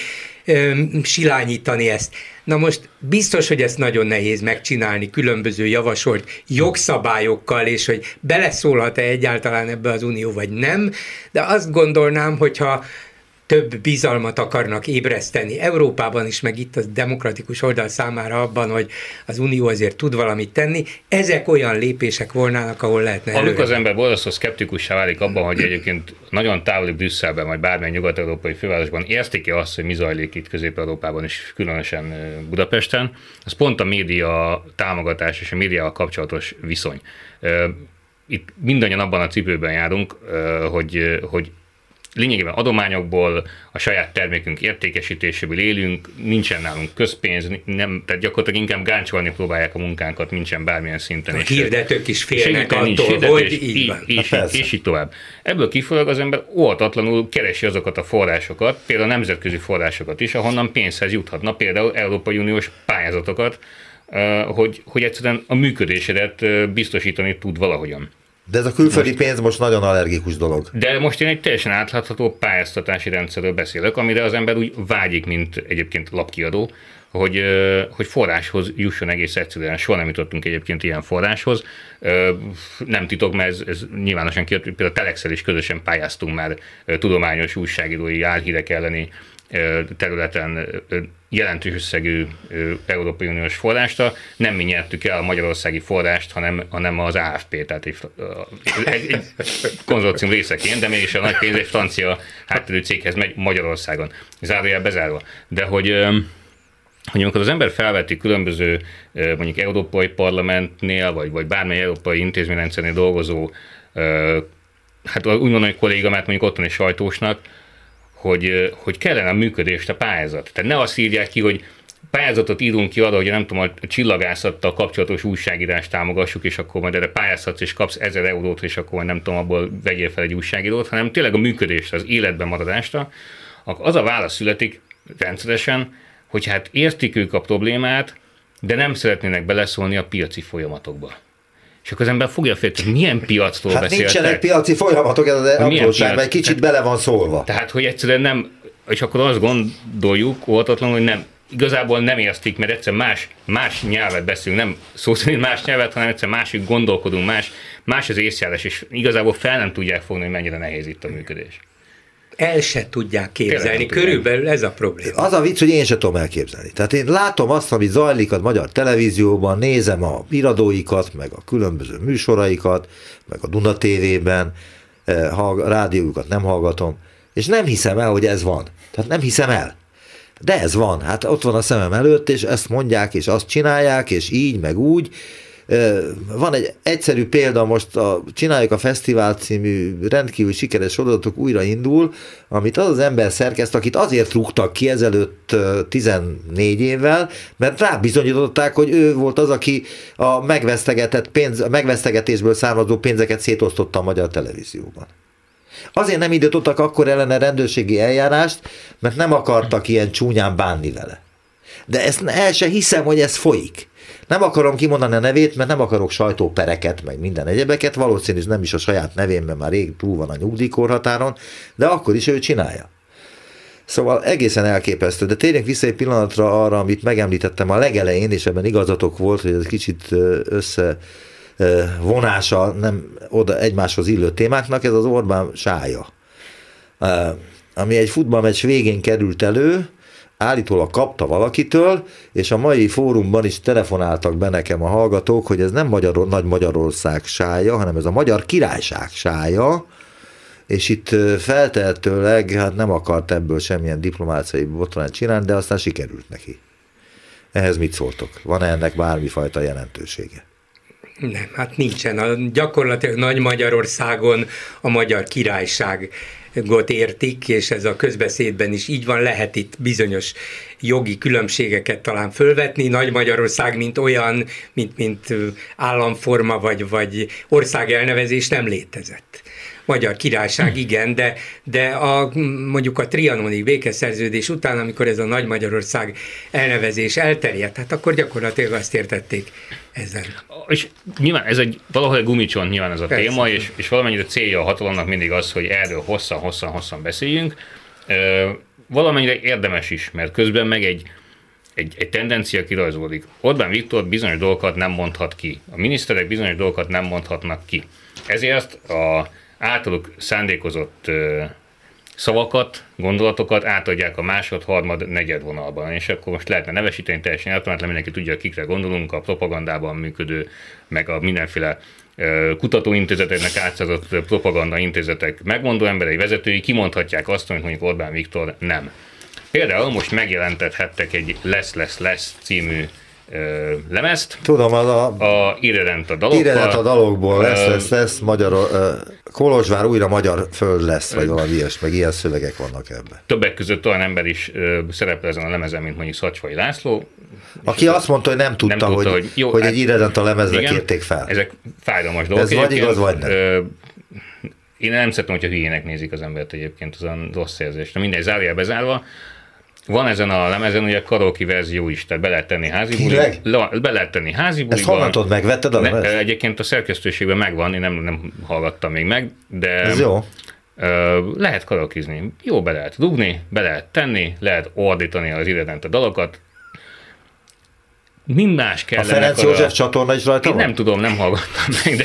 silányítani ezt. Na most biztos, hogy ezt nagyon nehéz megcsinálni különböző javasolt jogszabályokkal, és hogy beleszólhat-e egyáltalán ebbe az unió, vagy nem, de azt gondolnám, hogyha több bizalmat akarnak ébreszteni Európában is, meg itt a demokratikus oldal számára abban, hogy az Unió azért tud valamit tenni. Ezek olyan lépések volnának, ahol lehetne Amikor az ember borzasztó szkeptikussá válik abban, hogy egyébként nagyon távoli Brüsszelben, vagy bármilyen nyugat-európai fővárosban értik azt, hogy mi zajlik itt Közép-Európában, és különösen Budapesten, az pont a média támogatás és a médiával kapcsolatos viszony. Itt mindannyian abban a cipőben járunk, hogy, hogy lényegében adományokból, a saját termékünk értékesítéséből élünk, nincsen nálunk közpénz, nem, tehát gyakorlatilag inkább gáncsolni próbálják a munkánkat, nincsen bármilyen szinten. A hirdetők is félnek attól, nincs hirdetés, hogy így, így van. És, és, és így tovább. Ebből kifolyólag az ember óhatatlanul keresi azokat a forrásokat, például a nemzetközi forrásokat is, ahonnan pénzhez juthatna, például Európai Uniós pályázatokat, hogy, hogy egyszerűen a működésedet biztosítani tud valahogyan. De ez a külföldi most, pénz most nagyon allergikus dolog. De most én egy teljesen átlátható pályáztatási rendszerről beszélek, amire az ember úgy vágyik, mint egyébként lapkiadó, hogy, hogy forráshoz jusson egész egyszerűen. Soha nem jutottunk egyébként ilyen forráshoz. Nem titok, mert ez, ez nyilvánosan kijött, például a Telexel is közösen pályáztunk már tudományos újságírói álhírek elleni területen jelentős összegű Európai Uniós forrást, nem mi nyertük el a magyarországi forrást, hanem, hanem az AFP, tehát egy, egy, egy konzorcium részeként, de mégis a nagy pénz egy francia háttérű céghez megy Magyarországon. Zárójel bezárva. De hogy hogy amikor az ember felveti különböző mondjuk európai parlamentnél, vagy, vagy bármely európai intézményrendszernél dolgozó, hát úgy mondom, hogy kollégamát mondjuk otthoni sajtósnak, hogy, hogy kellene a működést a pályázat. Tehát ne azt írják ki, hogy pályázatot írunk ki arra, hogy nem tudom, a csillagászattal kapcsolatos újságírást támogassuk, és akkor majd erre pályázhatsz, és kapsz ezer eurót, és akkor nem tudom, abból vegyél fel egy újságírót, hanem tényleg a működést, az életben maradásra, akkor az a válasz születik rendszeresen, hogy hát értik ők a problémát, de nem szeretnének beleszólni a piaci folyamatokba. És akkor az ember fogja fel, hogy milyen piactól hát beszéltek. nincsenek piaci folyamatok, ez az apróság, egy kicsit bele van szólva. Tehát, hogy egyszerűen nem, és akkor azt gondoljuk óvatatlanul, hogy nem, igazából nem értik, mert egyszer más, más nyelvet beszélünk, nem szó szerint más nyelvet, hanem egyszer másik gondolkodunk, más, más az észjárás, és igazából fel nem tudják fogni, hogy mennyire nehéz itt a működés el se tudják képzelni. Körülbelül ez a probléma. Az a vicc, hogy én se tudom elképzelni. Tehát én látom azt, ami zajlik a magyar televízióban, nézem a iradóikat, meg a különböző műsoraikat, meg a Duna TV-ben, eh, a rádiójukat nem hallgatom, és nem hiszem el, hogy ez van. Tehát nem hiszem el. De ez van, hát ott van a szemem előtt, és ezt mondják, és azt csinálják, és így, meg úgy, Van egy egyszerű példa, most a Csináljuk a Fesztivál című rendkívül sikeres sorozatok újra indul, amit az az ember szerkeszt, akit azért rúgtak ki ezelőtt 14 évvel, mert rábizonyították, hogy ő volt az, aki a megvesztegetett pénz, a megvesztegetésből származó pénzeket szétosztotta a magyar televízióban. Azért nem indítottak akkor ellene rendőrségi eljárást, mert nem akartak ilyen csúnyán bánni vele. De ezt el se hiszem, hogy ez folyik. Nem akarom kimondani a nevét, mert nem akarok sajtópereket, meg minden egyebeket, valószínűleg nem is a saját nevén, mert már rég túl van a nyugdíjkorhatáron, de akkor is ő csinálja. Szóval egészen elképesztő, de térjünk vissza egy pillanatra arra, amit megemlítettem a legelején, és ebben igazatok volt, hogy ez kicsit össze vonása nem oda egymáshoz illő témáknak, ez az Orbán sája. Ami egy futballmeccs végén került elő, állítólag kapta valakitől, és a mai fórumban is telefonáltak be nekem a hallgatók, hogy ez nem Magyar, Nagy Magyarország sája, hanem ez a Magyar Királyság sája, és itt feltehetőleg hát nem akart ebből semmilyen diplomáciai botrányt csinálni, de aztán sikerült neki. Ehhez mit szóltok? Van-e ennek bármifajta jelentősége? Nem, hát nincsen. A, gyakorlatilag Nagy Magyarországon a magyar királyság got értik, és ez a közbeszédben is így van, lehet itt bizonyos jogi különbségeket talán fölvetni. Nagy Magyarország, mint olyan, mint, mint államforma vagy, vagy ország elnevezés nem létezett. Magyar Királyság, igen, de, de a, mondjuk a trianoni békeszerződés után, amikor ez a Nagy Magyarország elnevezés elterjedt, hát akkor gyakorlatilag azt értették ezzel. És nyilván ez egy valahol egy gumicsont nyilván ez a Persze. téma, és, és valamennyire célja a hatalomnak mindig az, hogy erről hosszan-hosszan-hosszan beszéljünk. Valamennyire érdemes is, mert közben meg egy, egy, egy tendencia kirajzolódik. Orbán Viktor bizonyos dolgokat nem mondhat ki. A miniszterek bizonyos dolgokat nem mondhatnak ki. Ezért a általuk szándékozott szavakat, gondolatokat átadják a másod, harmad, negyed vonalban. És akkor most lehetne nevesíteni teljesen általában, mindenki tudja, kikre gondolunk, a propagandában működő, meg a mindenféle kutatóintézeteknek átszázott propaganda intézetek megmondó emberei, vezetői kimondhatják azt, amit mondjuk Orbán Viktor nem. Például most megjelentethettek egy Lesz, lesz, lesz című ö, lemezt. Tudom, az a, a Irredent a dalokkal. Irredent a dalokból lesz, lesz, lesz, magyar, uh, Kolozsvár újra magyar föld lesz, vagy valami ilyes, meg ilyen szövegek vannak ebben. Többek között olyan ember is uh, szerepel ezen a lemezen, mint mondjuk Szacsvai László. Aki azt mondta, hogy nem tudta, nem tudta hogy, hogy, jó, hogy egy hát- Irredent a lemezre igen, kérték fel. Ezek fájdalmas dolgok. Ez vagy igaz, vagy nem. Uh, én nem szeretem, hogyha hülyének nézik az embert egyébként, az a rossz érzés. Na mindegy, zárja bezárva. Van ezen a lemezen ugye karaoke verzió is, tehát be lehet tenni házi buliba. Be lehet tenni házi buliba. Ezt honnan tudod, megvetted a ne, Egyébként a szerkesztőségben megvan, én nem, nem hallgattam még meg, de... Ez jó. lehet karaokizni. Jó be lehet dugni, be lehet tenni, lehet ordítani az a dalokat, mi más kell A Ferenc József a... csatorna is rajta Én van? nem tudom, nem hallgattam meg, de,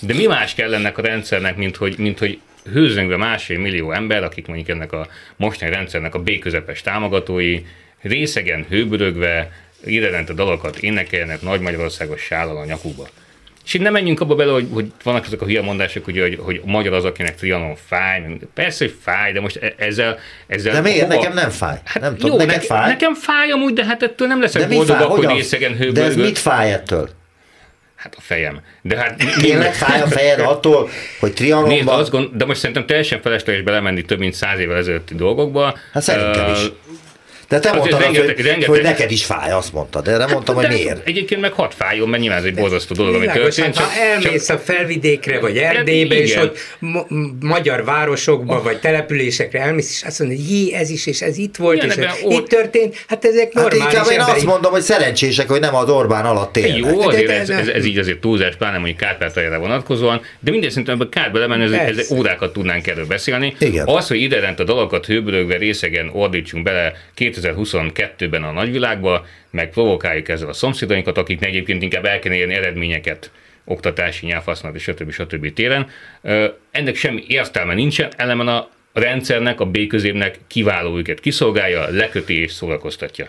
de mi más kell ennek a rendszernek, mint hogy, mint hogy hőzöngve másfél millió ember, akik mondjuk ennek a mostani rendszernek a B-közepes támogatói, részegen hőbörögve, a dalokat énekelnek Nagy Magyarországos sállal a nyakukba. És itt nem menjünk abba bele, hogy, hogy vannak azok a hülye mondások, hogy, hogy, hogy a magyar az, akinek Trianon fáj. Persze, hogy fáj, de most e- ezzel... ezzel de miért? Hova? Nekem nem fáj. Hát nem tudom, jó, neked fáj? Nekem fáj amúgy, de hát ettől nem leszek boldogabb, hogy részegen hőbörgő. De ez mit fáj ettől? Hát a fejem. De hát Tényleg fáj a fejed attól, hogy trianonban... Nézd, azt gond, de most szerintem teljesen felesleges belemenni több mint száz évvel ezelőtti dolgokba. Hát szerintem is. De te mondtad, rengeteg, hogy, rengeteg, hogy neked is fáj, azt mondtad. De nem hát mondtam, hogy miért. Egyébként meg hat fájjon, mert nyilván ez egy borzasztó dolog, ami történt. Hát ha elmész csak... a felvidékre, vagy hát Erdélybe, és hogy ma- magyar városokba, oh. vagy településekre elmész, és azt mondja, hogy jé, ez is, és ez itt volt, igen, és ez ott... itt történt. Hát ezek normális hát inkább én azt mondom, hogy szerencsések, hogy nem az Orbán alatt élnek. Jó, azért ez, ez, ez, így azért túlzás, pláne mondjuk Kárpátaljára vonatkozóan, de minden szerintem ebbe kár belemenni, ez, ez, ez, órákat tudnánk erről beszélni. Igen. Az, hogy ide a dalokat hőbörögve részegen ordítsunk bele két 2022-ben a nagyvilágba, meg provokáljuk ezzel a szomszédainkat, akik egyébként inkább el kell érni eredményeket oktatási, nyelvhasználati, stb. stb. téren. Ennek semmi értelme nincsen, ellenben a rendszernek, a B kiváló őket kiszolgálja, leköti és szórakoztatja.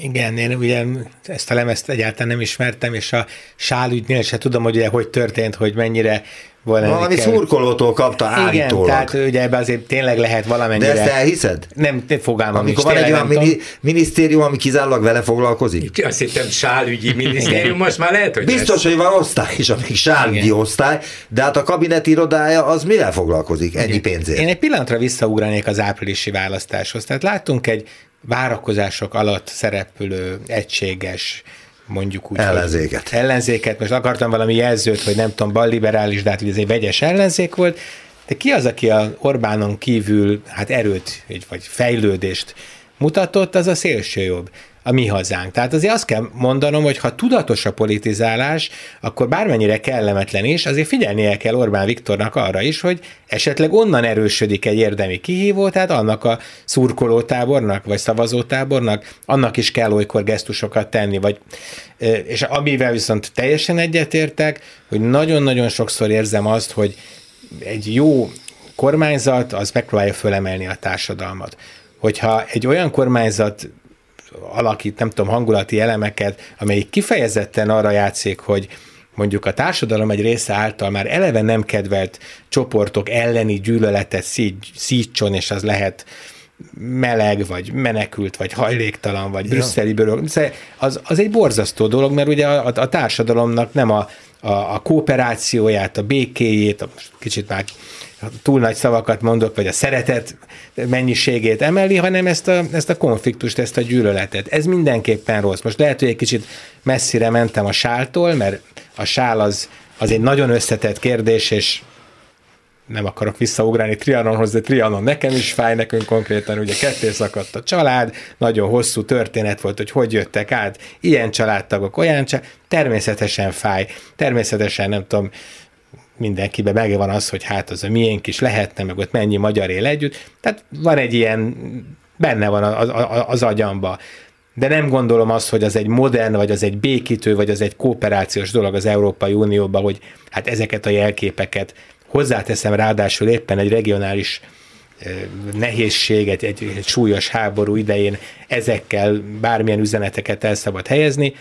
Igen, én ugye ezt a lemezt egyáltalán nem ismertem, és a sálügynél se tudom, hogy ugye hogy történt, hogy mennyire volna. Valami kell. szurkolótól kapta Igen, állítólag. tehát ugye ebbe azért tényleg lehet valamennyire. De ezt elhiszed? Nem, nem fogalmam Amikor van egy olyan mini, minisztérium, ami kizárólag vele foglalkozik? Azt hittem sálügyi minisztérium, most már lehet, hogy Biztos, lesz. hogy van osztály is, amik sálügyi Igen. osztály, de hát a kabinet irodája az mivel foglalkozik ennyi Igen. pénzért? Én egy pillanatra visszaugranék az áprilisi választáshoz. Tehát láttunk egy várakozások alatt szereplő egységes mondjuk úgy. Ellenzéket. Hogy ellenzéket. Most akartam valami jelzőt, hogy nem tudom, balliberális, de hát ez egy vegyes ellenzék volt. De ki az, aki a Orbánon kívül hát erőt vagy fejlődést mutatott, az a szélsőjobb a mi hazánk. Tehát azért azt kell mondanom, hogy ha tudatos a politizálás, akkor bármennyire kellemetlen is, azért figyelnie kell Orbán Viktornak arra is, hogy esetleg onnan erősödik egy érdemi kihívó, tehát annak a szurkolótábornak, vagy szavazótábornak, annak is kell olykor gesztusokat tenni, vagy és amivel viszont teljesen egyetértek, hogy nagyon-nagyon sokszor érzem azt, hogy egy jó kormányzat az megpróbálja fölemelni a társadalmat. Hogyha egy olyan kormányzat alakít, nem tudom, hangulati elemeket, amelyik kifejezetten arra játszik, hogy mondjuk a társadalom egy része által már eleve nem kedvelt csoportok elleni gyűlöletet szígy, szítson, és az lehet meleg, vagy menekült, vagy hajléktalan, vagy brüsszeli bőrök. Az, az egy borzasztó dolog, mert ugye a, a társadalomnak nem a, a, a kooperációját, a békéjét, a, kicsit már túl nagy szavakat mondok, vagy a szeretet mennyiségét emeli, hanem ezt a, ezt a konfliktust, ezt a gyűlöletet. Ez mindenképpen rossz. Most lehet, hogy egy kicsit messzire mentem a sáltól, mert a sál az, az egy nagyon összetett kérdés, és nem akarok visszaugrani Trianonhoz, de Trianon nekem is fáj, nekünk konkrétan ugye ketté szakadt a család, nagyon hosszú történet volt, hogy hogy jöttek át, ilyen családtagok, olyan család, természetesen fáj, természetesen nem tudom, mindenkiben megvan az, hogy hát az a miénk is lehetne, meg ott mennyi magyar él együtt. Tehát van egy ilyen, benne van az, az, az agyamba. De nem gondolom azt, hogy az egy modern, vagy az egy békítő, vagy az egy kooperációs dolog az Európai Unióban, hogy hát ezeket a jelképeket hozzáteszem ráadásul éppen egy regionális nehézséget, egy, egy súlyos háború idején ezekkel bármilyen üzeneteket el szabad helyezni,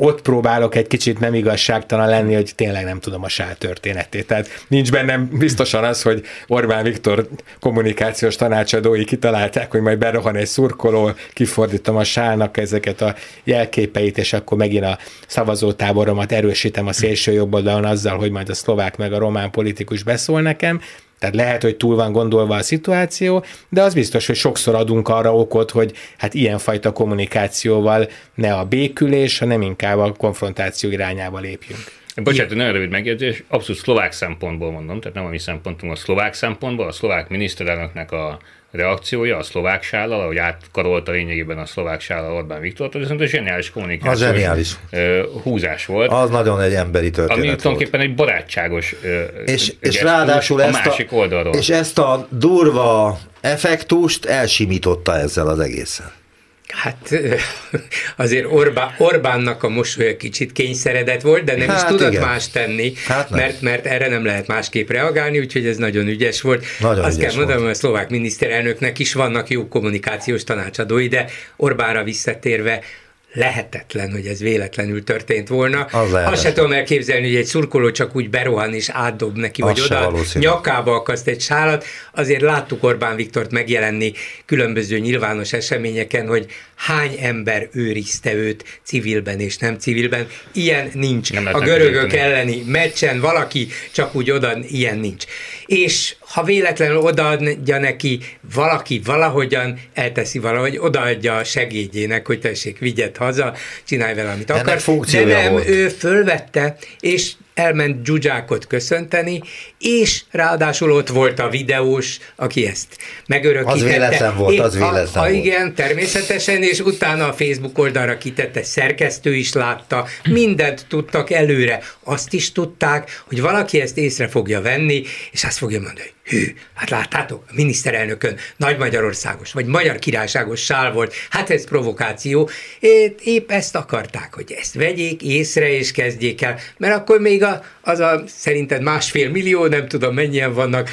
ott próbálok egy kicsit nem igazságtalan lenni, hogy tényleg nem tudom a sál történetét. Tehát nincs bennem biztosan az, hogy Orbán Viktor kommunikációs tanácsadói kitalálták, hogy majd berohan egy szurkoló, kifordítom a sálnak ezeket a jelképeit, és akkor megint a szavazótáboromat erősítem a szélső jobb oldalon azzal, hogy majd a szlovák meg a román politikus beszól nekem. Tehát lehet, hogy túl van gondolva a szituáció, de az biztos, hogy sokszor adunk arra okot, hogy hát ilyenfajta kommunikációval ne a békülés, hanem inkább a konfrontáció irányába lépjünk. Bocsánat, nagyon rövid megjegyzés, abszolút szlovák szempontból mondom, tehát nem a mi szempontunk, a szlovák szempontból, a szlovák miniszterelnöknek a reakciója a szlovák sállal, ahogy átkarolta lényegében a szlovák sállal Orbán Viktor, az viszont egy zseniális kommunikáció. Az zseniális. húzás volt. Az nagyon egy emberi történet Ami tulajdonképpen egy barátságos és, és ráadásul a ezt másik a, oldalról. És ezt a durva effektust elsimította ezzel az egészen. Hát azért Orbán, Orbánnak a mosolya kicsit kényszeredett volt, de nem hát is tudott igen. más tenni, hát mert, mert erre nem lehet másképp reagálni, úgyhogy ez nagyon ügyes volt. Nagyon Azt ügyes kell mondanom, hogy a szlovák miniszterelnöknek is vannak jó kommunikációs tanácsadói, de Orbánra visszatérve lehetetlen, hogy ez véletlenül történt volna. Az Azt se tudom elképzelni, hogy egy szurkoló csak úgy berohan és átdob neki, vagy oda nyakába akaszt egy sálat. Azért láttuk Orbán Viktort megjelenni különböző nyilvános eseményeken, hogy hány ember őrizte őt civilben és nem civilben. Ilyen nincs. Nem a görögök elleni meccsen valaki csak úgy oda, ilyen nincs. És ha véletlenül odaadja neki valaki valahogyan, elteszi valahogy, odaadja a segédjének, hogy tessék, vigyed haza, csinálj vele, amit akar. De nem, volt. ő fölvette, és elment Dzsuzsákot köszönteni, és ráadásul ott volt a videós, aki ezt megörökítette. Az véletlen volt, az véletlen a, a, volt. Igen, természetesen, és utána a Facebook oldalra kitette, szerkesztő is látta, mindent tudtak előre. Azt is tudták, hogy valaki ezt észre fogja venni, és azt fogja mondani, hű, hát láttátok, a miniszterelnökön Nagy Magyarországos, vagy Magyar Királyságos sál volt, hát ez provokáció. Épp ezt akarták, hogy ezt vegyék észre és kezdjék el, mert akkor még a, az a szerinted másfél millió, nem tudom mennyien vannak,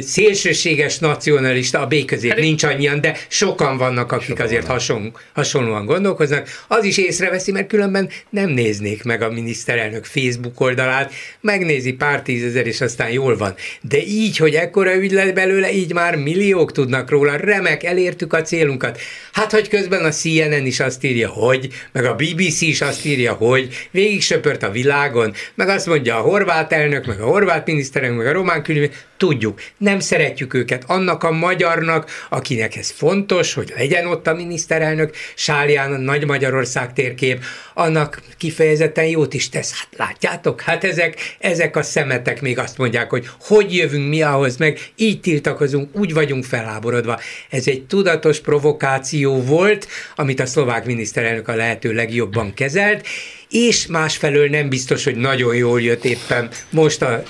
szélsőséges nacionalista, a B hát, nincs annyian, de sokan vannak, akik sokan azért hasonló, hasonlóan gondolkoznak. Az is észreveszi, mert különben nem néznék meg a miniszterelnök Facebook oldalát, megnézi pár tízezer, és aztán jól van. De így, hogy ekkora ügy lett belőle, így már milliók tudnak róla, remek, elértük a célunkat. Hát, hogy közben a CNN is azt írja, hogy, meg a BBC is azt írja, hogy végig söpört a világon, meg azt mondja a horvát elnök, meg a horvát miniszterelnök, meg a román külügyminiszter, tudjuk, nem szeretjük őket. Annak a magyarnak, akinek ez fontos, hogy legyen ott a miniszterelnök, Sálján a Nagy Magyarország térkép, annak kifejezetten jót is tesz. Hát látjátok, hát ezek, ezek a szemetek még azt mondják, hogy hogy jövünk mi ahhoz meg, így tiltakozunk, úgy vagyunk feláborodva. Ez egy tudatos provokáció volt, amit a szlovák miniszterelnök a lehető legjobban kezelt, és másfelől nem biztos, hogy nagyon jól jött éppen most a,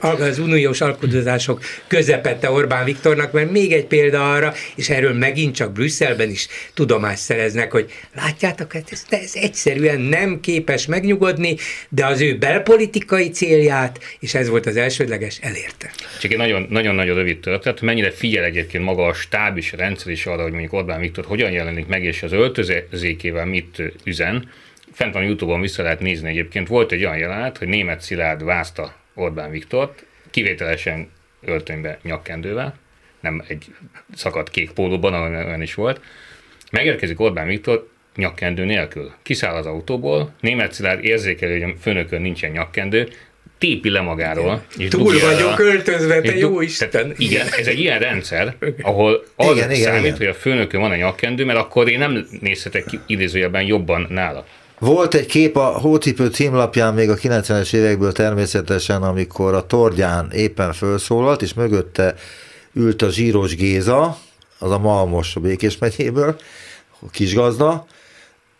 az uniós alkudozások közepette Orbán Viktornak, mert még egy példa arra, és erről megint csak Brüsszelben is tudomást szereznek, hogy látjátok, hát ez, ez egyszerűen nem képes megnyugodni, de az ő belpolitikai célját, és ez volt az elsődleges, elérte. Csak egy nagyon, nagyon-nagyon rövid történet, mennyire figyel egyébként maga a stáb és a rendszer is arra, hogy mondjuk Orbán Viktor hogyan jelenik meg, és az öltözékével mit üzen, fent van Youtube-on vissza lehet nézni egyébként, volt egy olyan jelenet, hogy német Szilárd vázta Orbán Viktort, kivételesen öltönybe nyakkendővel, nem egy szakadt kék pólóban, olyan is volt. Megérkezik Orbán Viktor nyakkendő nélkül. Kiszáll az autóból, német Szilárd érzékelő, hogy a főnökön nincsen nyakkendő, tépi le magáról. És Túl vagyok költözve, te jó Isten. Igen, ez egy ilyen rendszer, ahol az igen, számít, igen. hogy a főnökön van a nyakkendő, mert akkor én nem nézhetek idézőjelben jobban nála. Volt egy kép a Hócipő címlapján még a 90-es évekből természetesen, amikor a Tordján éppen felszólalt, és mögötte ült a Zsíros Géza, az a Malmos a Békés megyéből, a kisgazda,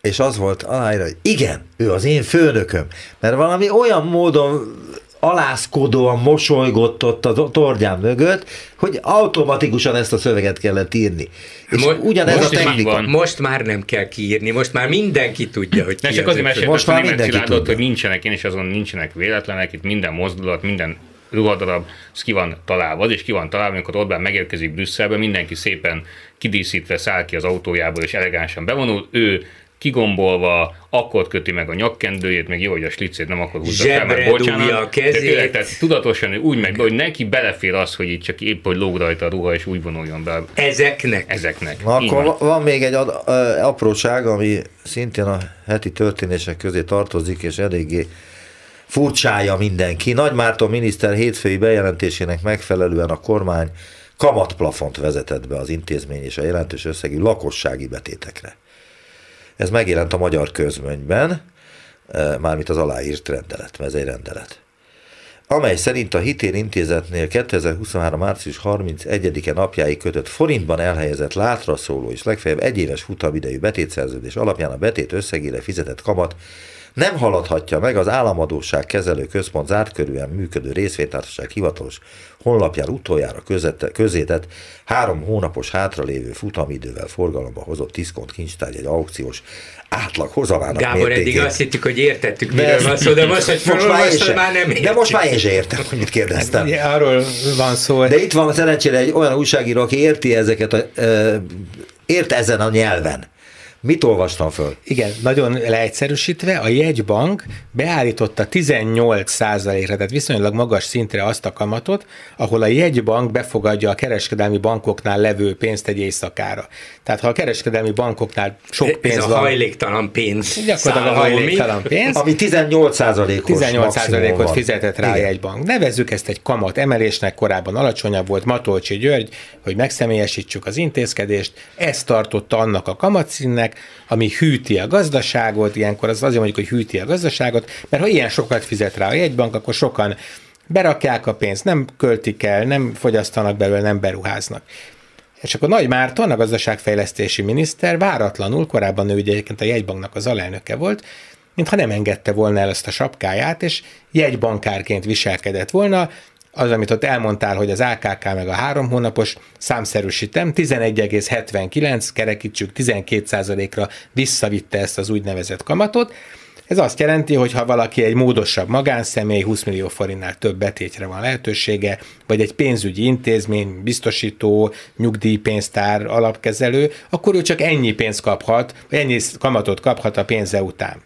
és az volt aláírva, hogy igen, ő az én főnököm. Mert valami olyan módon alászkodóan mosolygott ott a tordján mögött, hogy automatikusan ezt a szöveget kellett írni. És most, ugyanez most a technika. Van. Most már nem kell kiírni, most már mindenki tudja, hogy ki csak azért meséltem, most már mindenki tudja. hogy nincsenek, én is azon nincsenek véletlenek, itt minden mozdulat, minden ruhadarab, ez ki van találva, és ki van találva, amikor Orbán megérkezik Brüsszelbe, mindenki szépen kidíszítve száll ki az autójából, és elegánsan bevonul, ő kigombolva, akkor köti meg a nyakkendőjét, még jó, hogy a slicét nem akkor húzza fel, mert bocsánat. a kezét. Tényleg, tehát tudatosan úgy megy be, hogy neki belefér az, hogy itt csak épp, hogy lóg rajta a ruha, és úgy vonuljon be. Ezeknek? Ezeknek. Na, akkor van. van még egy ad, uh, apróság, ami szintén a heti történések közé tartozik, és eléggé furcsája mindenki. Nagy Márton miniszter hétfői bejelentésének megfelelően a kormány kamatplafont vezetett be az intézmény és a jelentős összegű lakossági betétekre. Ez megjelent a magyar közmönyben, e, mármint az aláírt rendelet, mert ez egy rendelet amely szerint a hitélintézetnél 2023. március 31-e napjáig kötött forintban elhelyezett látra szóló és legfeljebb egyéves futamidejű betétszerződés alapján a betét összegére fizetett kamat nem haladhatja meg az államadóság kezelő központ zárt körülön működő részvénytársaság hivatalos honlapján utoljára közétett három hónapos hátralévő futamidővel forgalomba hozott diszkont kincstár egy aukciós átlag hozamának Gábor, mértékét. eddig azt hittük, hogy értettük, miről van szó, de most, hogy most már, én már nem értjük. De most már én sem értem, hogy mit kérdeztem. Hát, arról van szó. De itt van szerencsére egy olyan újságíró, aki érti ezeket, a, ért ezen a nyelven Mit olvastam föl? Igen, nagyon leegyszerűsítve, a jegybank beállította 18 százalékra, tehát viszonylag magas szintre azt a kamatot, ahol a jegybank befogadja a kereskedelmi bankoknál levő pénzt egy éjszakára. Tehát ha a kereskedelmi bankoknál sok pénz Ez a van, hajléktalan pénz. Gyakorlatilag a hajléktalan pénz. Ami 18 százalékos 18 százalékot fizetett rá Igen. a jegybank. Nevezzük ezt egy kamat emelésnek, korábban alacsonyabb volt Matolcsi György, hogy megszemélyesítsük az intézkedést, ezt tartotta annak a kamatszínnek, ami hűti a gazdaságot, ilyenkor az azért mondjuk, hogy hűti a gazdaságot, mert ha ilyen sokat fizet rá a jegybank, akkor sokan berakják a pénzt, nem költik el, nem fogyasztanak belőle, nem beruháznak. És akkor Nagy Márton, a gazdaságfejlesztési miniszter váratlanul, korábban ő ugye egyébként a jegybanknak az alelnöke volt, mintha nem engedte volna el ezt a sapkáját, és jegybankárként viselkedett volna, az, amit ott elmondtál, hogy az AKK meg a három hónapos, számszerűsítem, 11,79, kerekítsük 12%-ra visszavitte ezt az úgynevezett kamatot, Ez azt jelenti, hogy ha valaki egy módosabb magánszemély, 20 millió forintnál több betétre van lehetősége, vagy egy pénzügyi intézmény, biztosító, nyugdíjpénztár, alapkezelő, akkor ő csak ennyi pénzt kaphat, vagy ennyi kamatot kaphat a pénze után.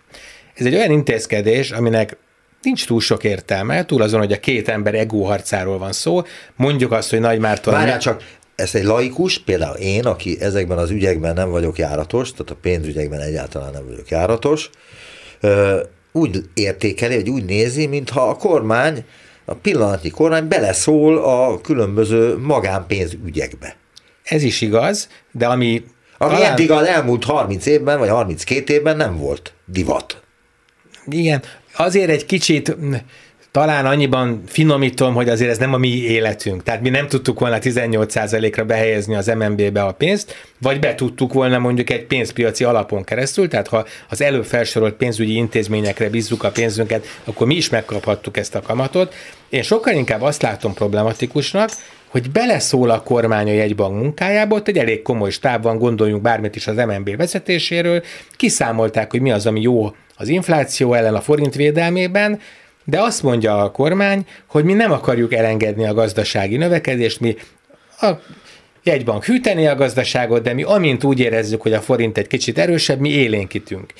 Ez egy olyan intézkedés, aminek nincs túl sok értelme, túl azon, hogy a két ember egóharcáról van szó. Mondjuk azt, hogy Nagy Márton... Várjál csak, ezt egy laikus, például én, aki ezekben az ügyekben nem vagyok járatos, tehát a pénzügyekben egyáltalán nem vagyok járatos, úgy értékeli, hogy úgy nézi, mintha a kormány, a pillanatnyi kormány beleszól a különböző magánpénzügyekbe. Ez is igaz, de ami... Ami talán... eddig az elmúlt 30 évben, vagy 32 évben nem volt divat. Igen, azért egy kicsit talán annyiban finomítom, hogy azért ez nem a mi életünk. Tehát mi nem tudtuk volna 18%-ra behelyezni az MNB-be a pénzt, vagy be tudtuk volna mondjuk egy pénzpiaci alapon keresztül, tehát ha az előbb felsorolt pénzügyi intézményekre bízzuk a pénzünket, akkor mi is megkaphattuk ezt a kamatot. Én sokkal inkább azt látom problematikusnak, hogy beleszól a kormány a jegybank munkájába, ott egy elég komoly stáb van, gondoljunk bármit is az MNB vezetéséről, kiszámolták, hogy mi az, ami jó az infláció ellen a forint védelmében, de azt mondja a kormány, hogy mi nem akarjuk elengedni a gazdasági növekedést, mi a jegybank hűteni a gazdaságot, de mi amint úgy érezzük, hogy a forint egy kicsit erősebb, mi élénkítünk.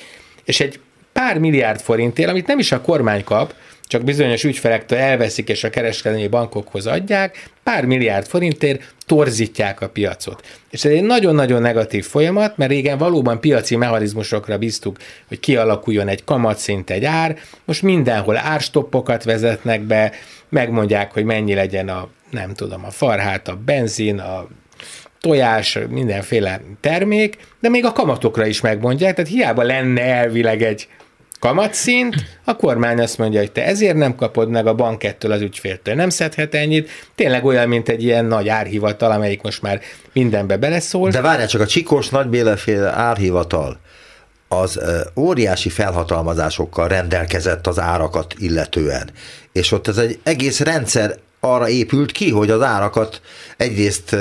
És egy pár milliárd forintért, amit nem is a kormány kap, csak bizonyos ügyfelektől elveszik és a kereskedelmi bankokhoz adják, pár milliárd forintért torzítják a piacot. És ez egy nagyon-nagyon negatív folyamat, mert régen valóban piaci mechanizmusokra bíztuk, hogy kialakuljon egy kamatszint, egy ár, most mindenhol árstoppokat vezetnek be, megmondják, hogy mennyi legyen a, nem tudom, a farhát, a benzin, a tojás, mindenféle termék, de még a kamatokra is megmondják, tehát hiába lenne elvileg egy kamatszint, a kormány azt mondja, hogy te ezért nem kapod meg a bank ettől az ügyféltől, nem szedhet ennyit, tényleg olyan, mint egy ilyen nagy árhivatal, amelyik most már mindenbe beleszól. De várjál csak, a Csikós nagybéleféle árhivatal, az óriási felhatalmazásokkal rendelkezett az árakat illetően. És ott ez egy egész rendszer arra épült ki, hogy az árakat egyrészt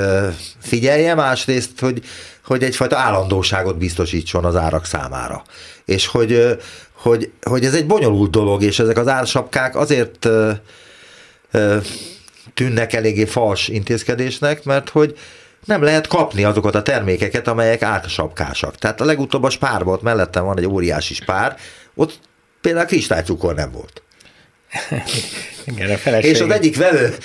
figyelje, másrészt, hogy, hogy egyfajta állandóságot biztosítson az árak számára. És hogy, hogy, hogy ez egy bonyolult dolog, és ezek az ársapkák azért ö, ö, tűnnek eléggé fals intézkedésnek, mert hogy nem lehet kapni azokat a termékeket, amelyek ársapkásak. Tehát a legutóbb a spárban, ott mellettem van egy óriási spár, ott például kristálycukor nem volt. Igen, a És az egyik vevő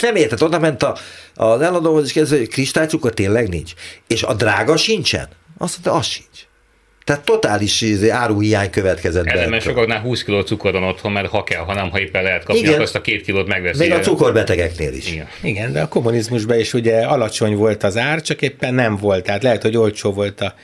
nem értett, oda ment a, az eladóhoz, és kérdezte, hogy kristálycukor tényleg nincs. És a drága sincsen? Azt mondta, az sincs. Tehát totális izé, áruhiány következett be. mert sokaknál 20 kg cukor van otthon, mert ha kell, ha nem, ha éppen lehet kapni, Igen. azt a két kilót megveszi. Még a cukorbetegeknél is. Igen. Igen, de a kommunizmusban is ugye alacsony volt az ár, csak éppen nem volt. Tehát lehet, hogy olcsó volt a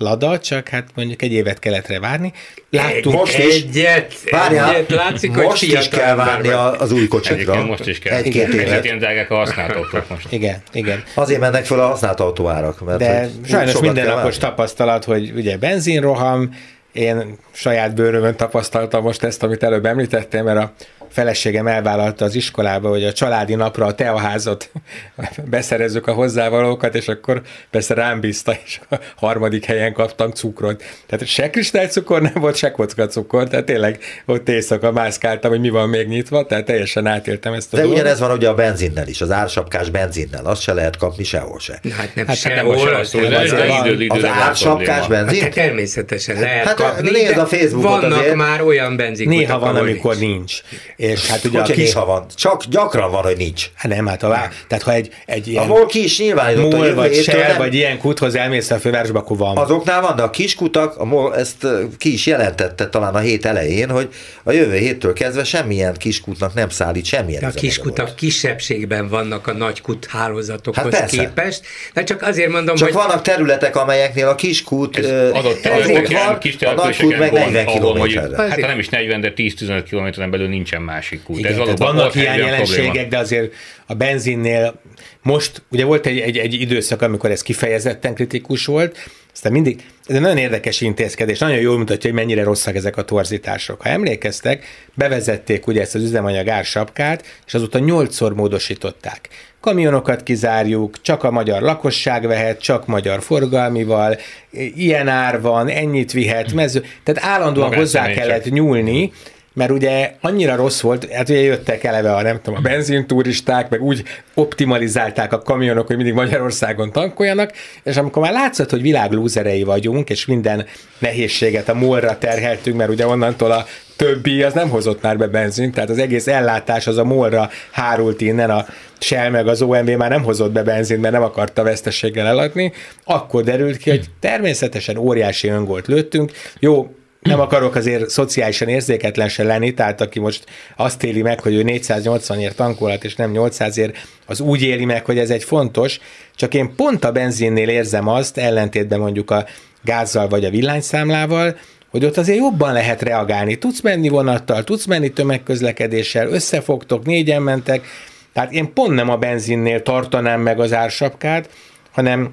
Lada, csak hát mondjuk egy évet kellett rá várni. Láttunk most is, egyet, várjál, egyet látszik, most is kell várni az új kocsikra. most is kell. Egy-két évet. Ilyen drágák a használt autók most. Igen, igen. Azért mennek fel a használt autóárak. Mert De sajnos mindennapos tapasztalat, hogy ugye benzinroham, én saját bőrömön tapasztaltam most ezt, amit előbb említettem, mert a feleségem elvállalta az iskolába, hogy a családi napra a teaházat beszerezzük a hozzávalókat, és akkor persze rám bízta, és a harmadik helyen kaptam cukrot. Tehát se kristálycukor nem volt, se kocka cukor, tehát tényleg ott éjszaka mászkáltam, hogy mi van még nyitva, tehát teljesen átéltem ezt a De dolgot. ugyanez van ugye a benzinnel is, az ársapkás benzinnel, azt se lehet kapni sehol se. Hát nem hát sehol, nem az, az, az, az, az ársapkás benzin? Hát természetesen lehet hát, kapni, nézd a Facebookot vannak azért. már olyan benzinkutak, Néha van, amikor nincs. És hát ugye hogy a kis... van? Csak gyakran van, hogy nincs. Hát nem, hát a, tehát ha egy, egy ilyen... Ahol ki is nyilvánított MOL vagy Shell, nem... vagy ilyen kuthoz elmész a fővárosba, akkor van. Azoknál van, de a kiskutak, a MOL ezt ki is jelentette talán a hét elején, hogy a jövő héttől kezdve semmilyen kiskutnak nem szállít semmilyen de A kiskutak kisebbségben vannak a nagykut hálózatokhoz hát képest. De csak azért mondom, csak hogy... vannak területek, amelyeknél a kiskút adott területeken, kis a nagykút meg 40 kilométerre. Hát nem is 40, de 10-15 kilométeren belül nincsen másik út. Igen, Ez valóban vannak ilyen jelenségek, de azért a benzinnél most, ugye volt egy, egy, egy időszak, amikor ez kifejezetten kritikus volt, Aztán mindig, ez egy nagyon érdekes intézkedés, nagyon jól mutatja, hogy mennyire rosszak ezek a torzítások. Ha emlékeztek, bevezették ugye ezt az üzemanyag ársapkát, és azóta nyolcszor módosították. Kamionokat kizárjuk, csak a magyar lakosság vehet, csak magyar forgalmival, ilyen ár van, ennyit vihet, mező. Tehát állandóan Magán hozzá kellett nyúlni, mert ugye annyira rossz volt, hát ugye jöttek eleve a, nem tudom, a benzinturisták, meg úgy optimalizálták a kamionok, hogy mindig Magyarországon tankoljanak, és amikor már látszott, hogy világ lúzerei vagyunk, és minden nehézséget a molra terheltünk, mert ugye onnantól a többi az nem hozott már be benzint, tehát az egész ellátás az a molra hárult innen, a Shell meg az OMV már nem hozott be benzint, mert nem akarta vesztességgel eladni, akkor derült ki, hogy természetesen óriási öngolt lőttünk. Jó, nem akarok azért szociálisan érzéketlen se lenni, tehát aki most azt éli meg, hogy ő 480-ért tankolat, és nem 800-ért, az úgy éli meg, hogy ez egy fontos, csak én pont a benzinnél érzem azt, ellentétben mondjuk a gázzal vagy a villanyszámlával, hogy ott azért jobban lehet reagálni. Tudsz menni vonattal, tudsz menni tömegközlekedéssel, összefogtok, négyen mentek, tehát én pont nem a benzinnél tartanám meg az ársapkát, hanem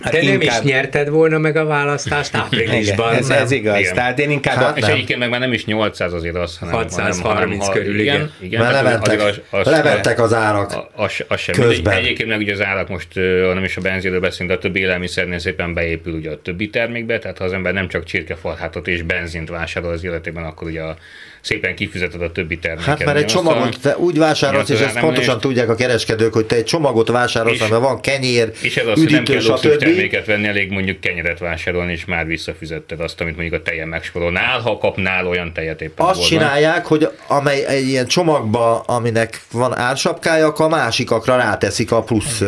Hát De nem inkább... is nyerted volna meg a választást áprilisban. Igen, ez, ez igaz. Igen. Tehát én inkább... Hát és egyébként meg már nem is 800 azért az, hanem 630 hanem, körül, igen. igen, igen Mert levettek, az, az, levettek az árak az, az sem. Közben. Egyébként meg ugye az árak most nem is a benzinről beszélünk, de a többi élelmiszernél szépen beépül ugye a többi termékbe, tehát ha az ember nem csak csirkefarhátot és benzint vásárol az életében, akkor ugye a szépen kifizeted a többi terméket. Hát mert egy csomagot te úgy vásárolsz, és ezt pontosan tudják a kereskedők, hogy te egy csomagot vásárolsz, mert van kenyér, És ez az, hogy nem kell terméket venni, elég mondjuk kenyeret vásárolni, és már visszafizetted azt, amit mondjuk a tejen megsporolnál, ha kapnál olyan tejet éppen Azt volna. csinálják, hogy amely egy ilyen csomagba, aminek van ársapkája, akkor a másikakra ráteszik a plusz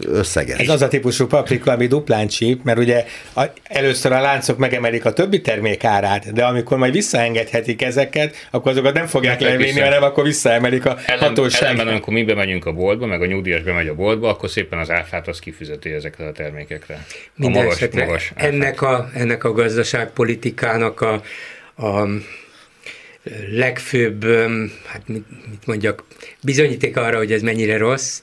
összeget. Ez az a típusú paprika, ami duplán csíp, mert ugye a, először a láncok megemelik a többi termék árát, de amikor majd visszaengedhetik ezeket, akkor azokat nem fogják levinni, hanem akkor visszaemelik a Ellen, hatóság. Ellenben, amikor mi bemegyünk a boltba, meg a nyugdíjas bemegy a boltba, akkor szépen az áfát az kifizeti ezekre a termékekre. a magas, magas ennek, a, ennek a gazdaságpolitikának a, a legfőbb, hát mit, mit mondjak, bizonyíték arra, hogy ez mennyire rossz,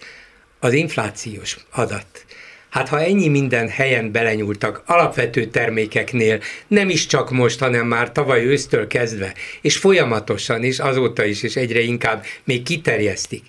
az inflációs adat. Hát ha ennyi minden helyen belenyúltak, alapvető termékeknél, nem is csak most, hanem már tavaly ősztől kezdve, és folyamatosan, és azóta is, és egyre inkább még kiterjesztik,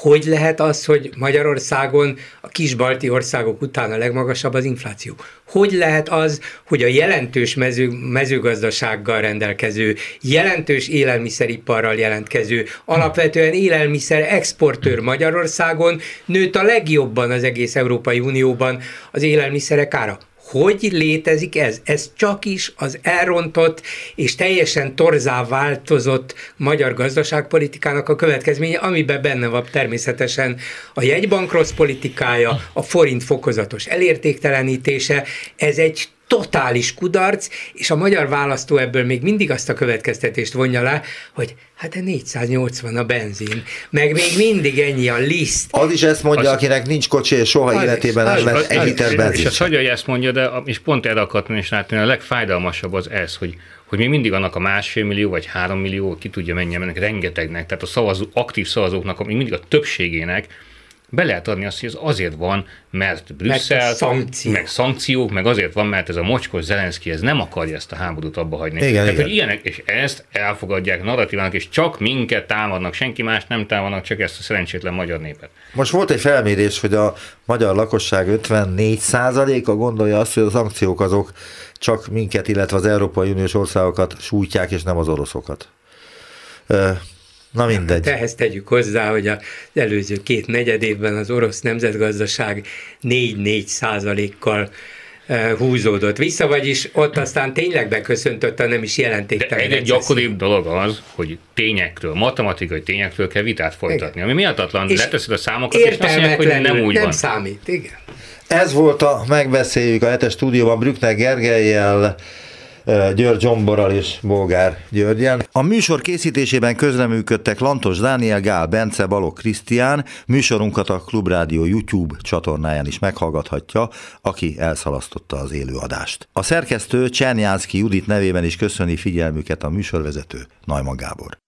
hogy lehet az, hogy Magyarországon a kis balti országok után a legmagasabb az infláció? Hogy lehet az, hogy a jelentős mező, mezőgazdasággal rendelkező, jelentős élelmiszeriparral jelentkező, alapvetően élelmiszer exportőr Magyarországon nőtt a legjobban az egész Európai Unióban az élelmiszerek ára? Hogy létezik ez? Ez csak is az elrontott és teljesen torzá változott magyar gazdaságpolitikának a következménye, amiben benne van természetesen a jegybank rossz politikája, a forint fokozatos elértéktelenítése. Ez egy totális kudarc, és a magyar választó ebből még mindig azt a következtetést vonja le, hogy hát de 480 a benzin, meg még mindig ennyi a liszt. Az is ezt mondja, az, akinek nincs kocsi, és soha az életében nem vett egy liter benzin. És hagyja, hogy ezt mondja, de és pont erre akartam is látni, a legfájdalmasabb az ez, hogy hogy még mindig annak a másfél millió vagy három millió, ki tudja mennyi, ennek rengetegnek, tehát a szavazó, aktív szavazóknak, még mindig a többségének be lehet adni azt, hogy ez azért van, mert Brüsszel, meg, szankció. meg szankciók, meg azért van, mert ez a mocskos Zelenszky ez nem akarja ezt a háborút abba hagyni. Igen, Tehát, igen. hogy ilyenek, és ezt elfogadják narratívának, és csak minket támadnak, senki más nem támadnak, csak ezt a szerencsétlen magyar népet. Most volt egy felmérés, hogy a magyar lakosság 54 a gondolja azt, hogy a szankciók azok csak minket, illetve az Európai Uniós országokat sújtják, és nem az oroszokat. Na mindegy. Hát ehhez tegyük hozzá, hogy az előző két negyed évben az orosz nemzetgazdaság 4-4 százalékkal eh, húzódott vissza, vagyis ott aztán tényleg beköszöntött a nem is jelentéktelen. De egy gyakoribb dolog az, hogy tényekről, matematikai tényekről kell vitát folytatni, igen. ami miatatlan, leteszed a számokat, és azt mondják, hogy nem úgy nem van. számít, igen. Ez volt a Megbeszéljük a hetes stúdióban Brückner Gergelyel, György Zsomborral és Bolgár Györgyen. A műsor készítésében közreműködtek Lantos Dániel, Gál Bence, Balok Krisztián. Műsorunkat a Klubrádió YouTube csatornáján is meghallgathatja, aki elszalasztotta az élőadást. A szerkesztő Csernyánszki Judit nevében is köszöni figyelmüket a műsorvezető Najman Gábor.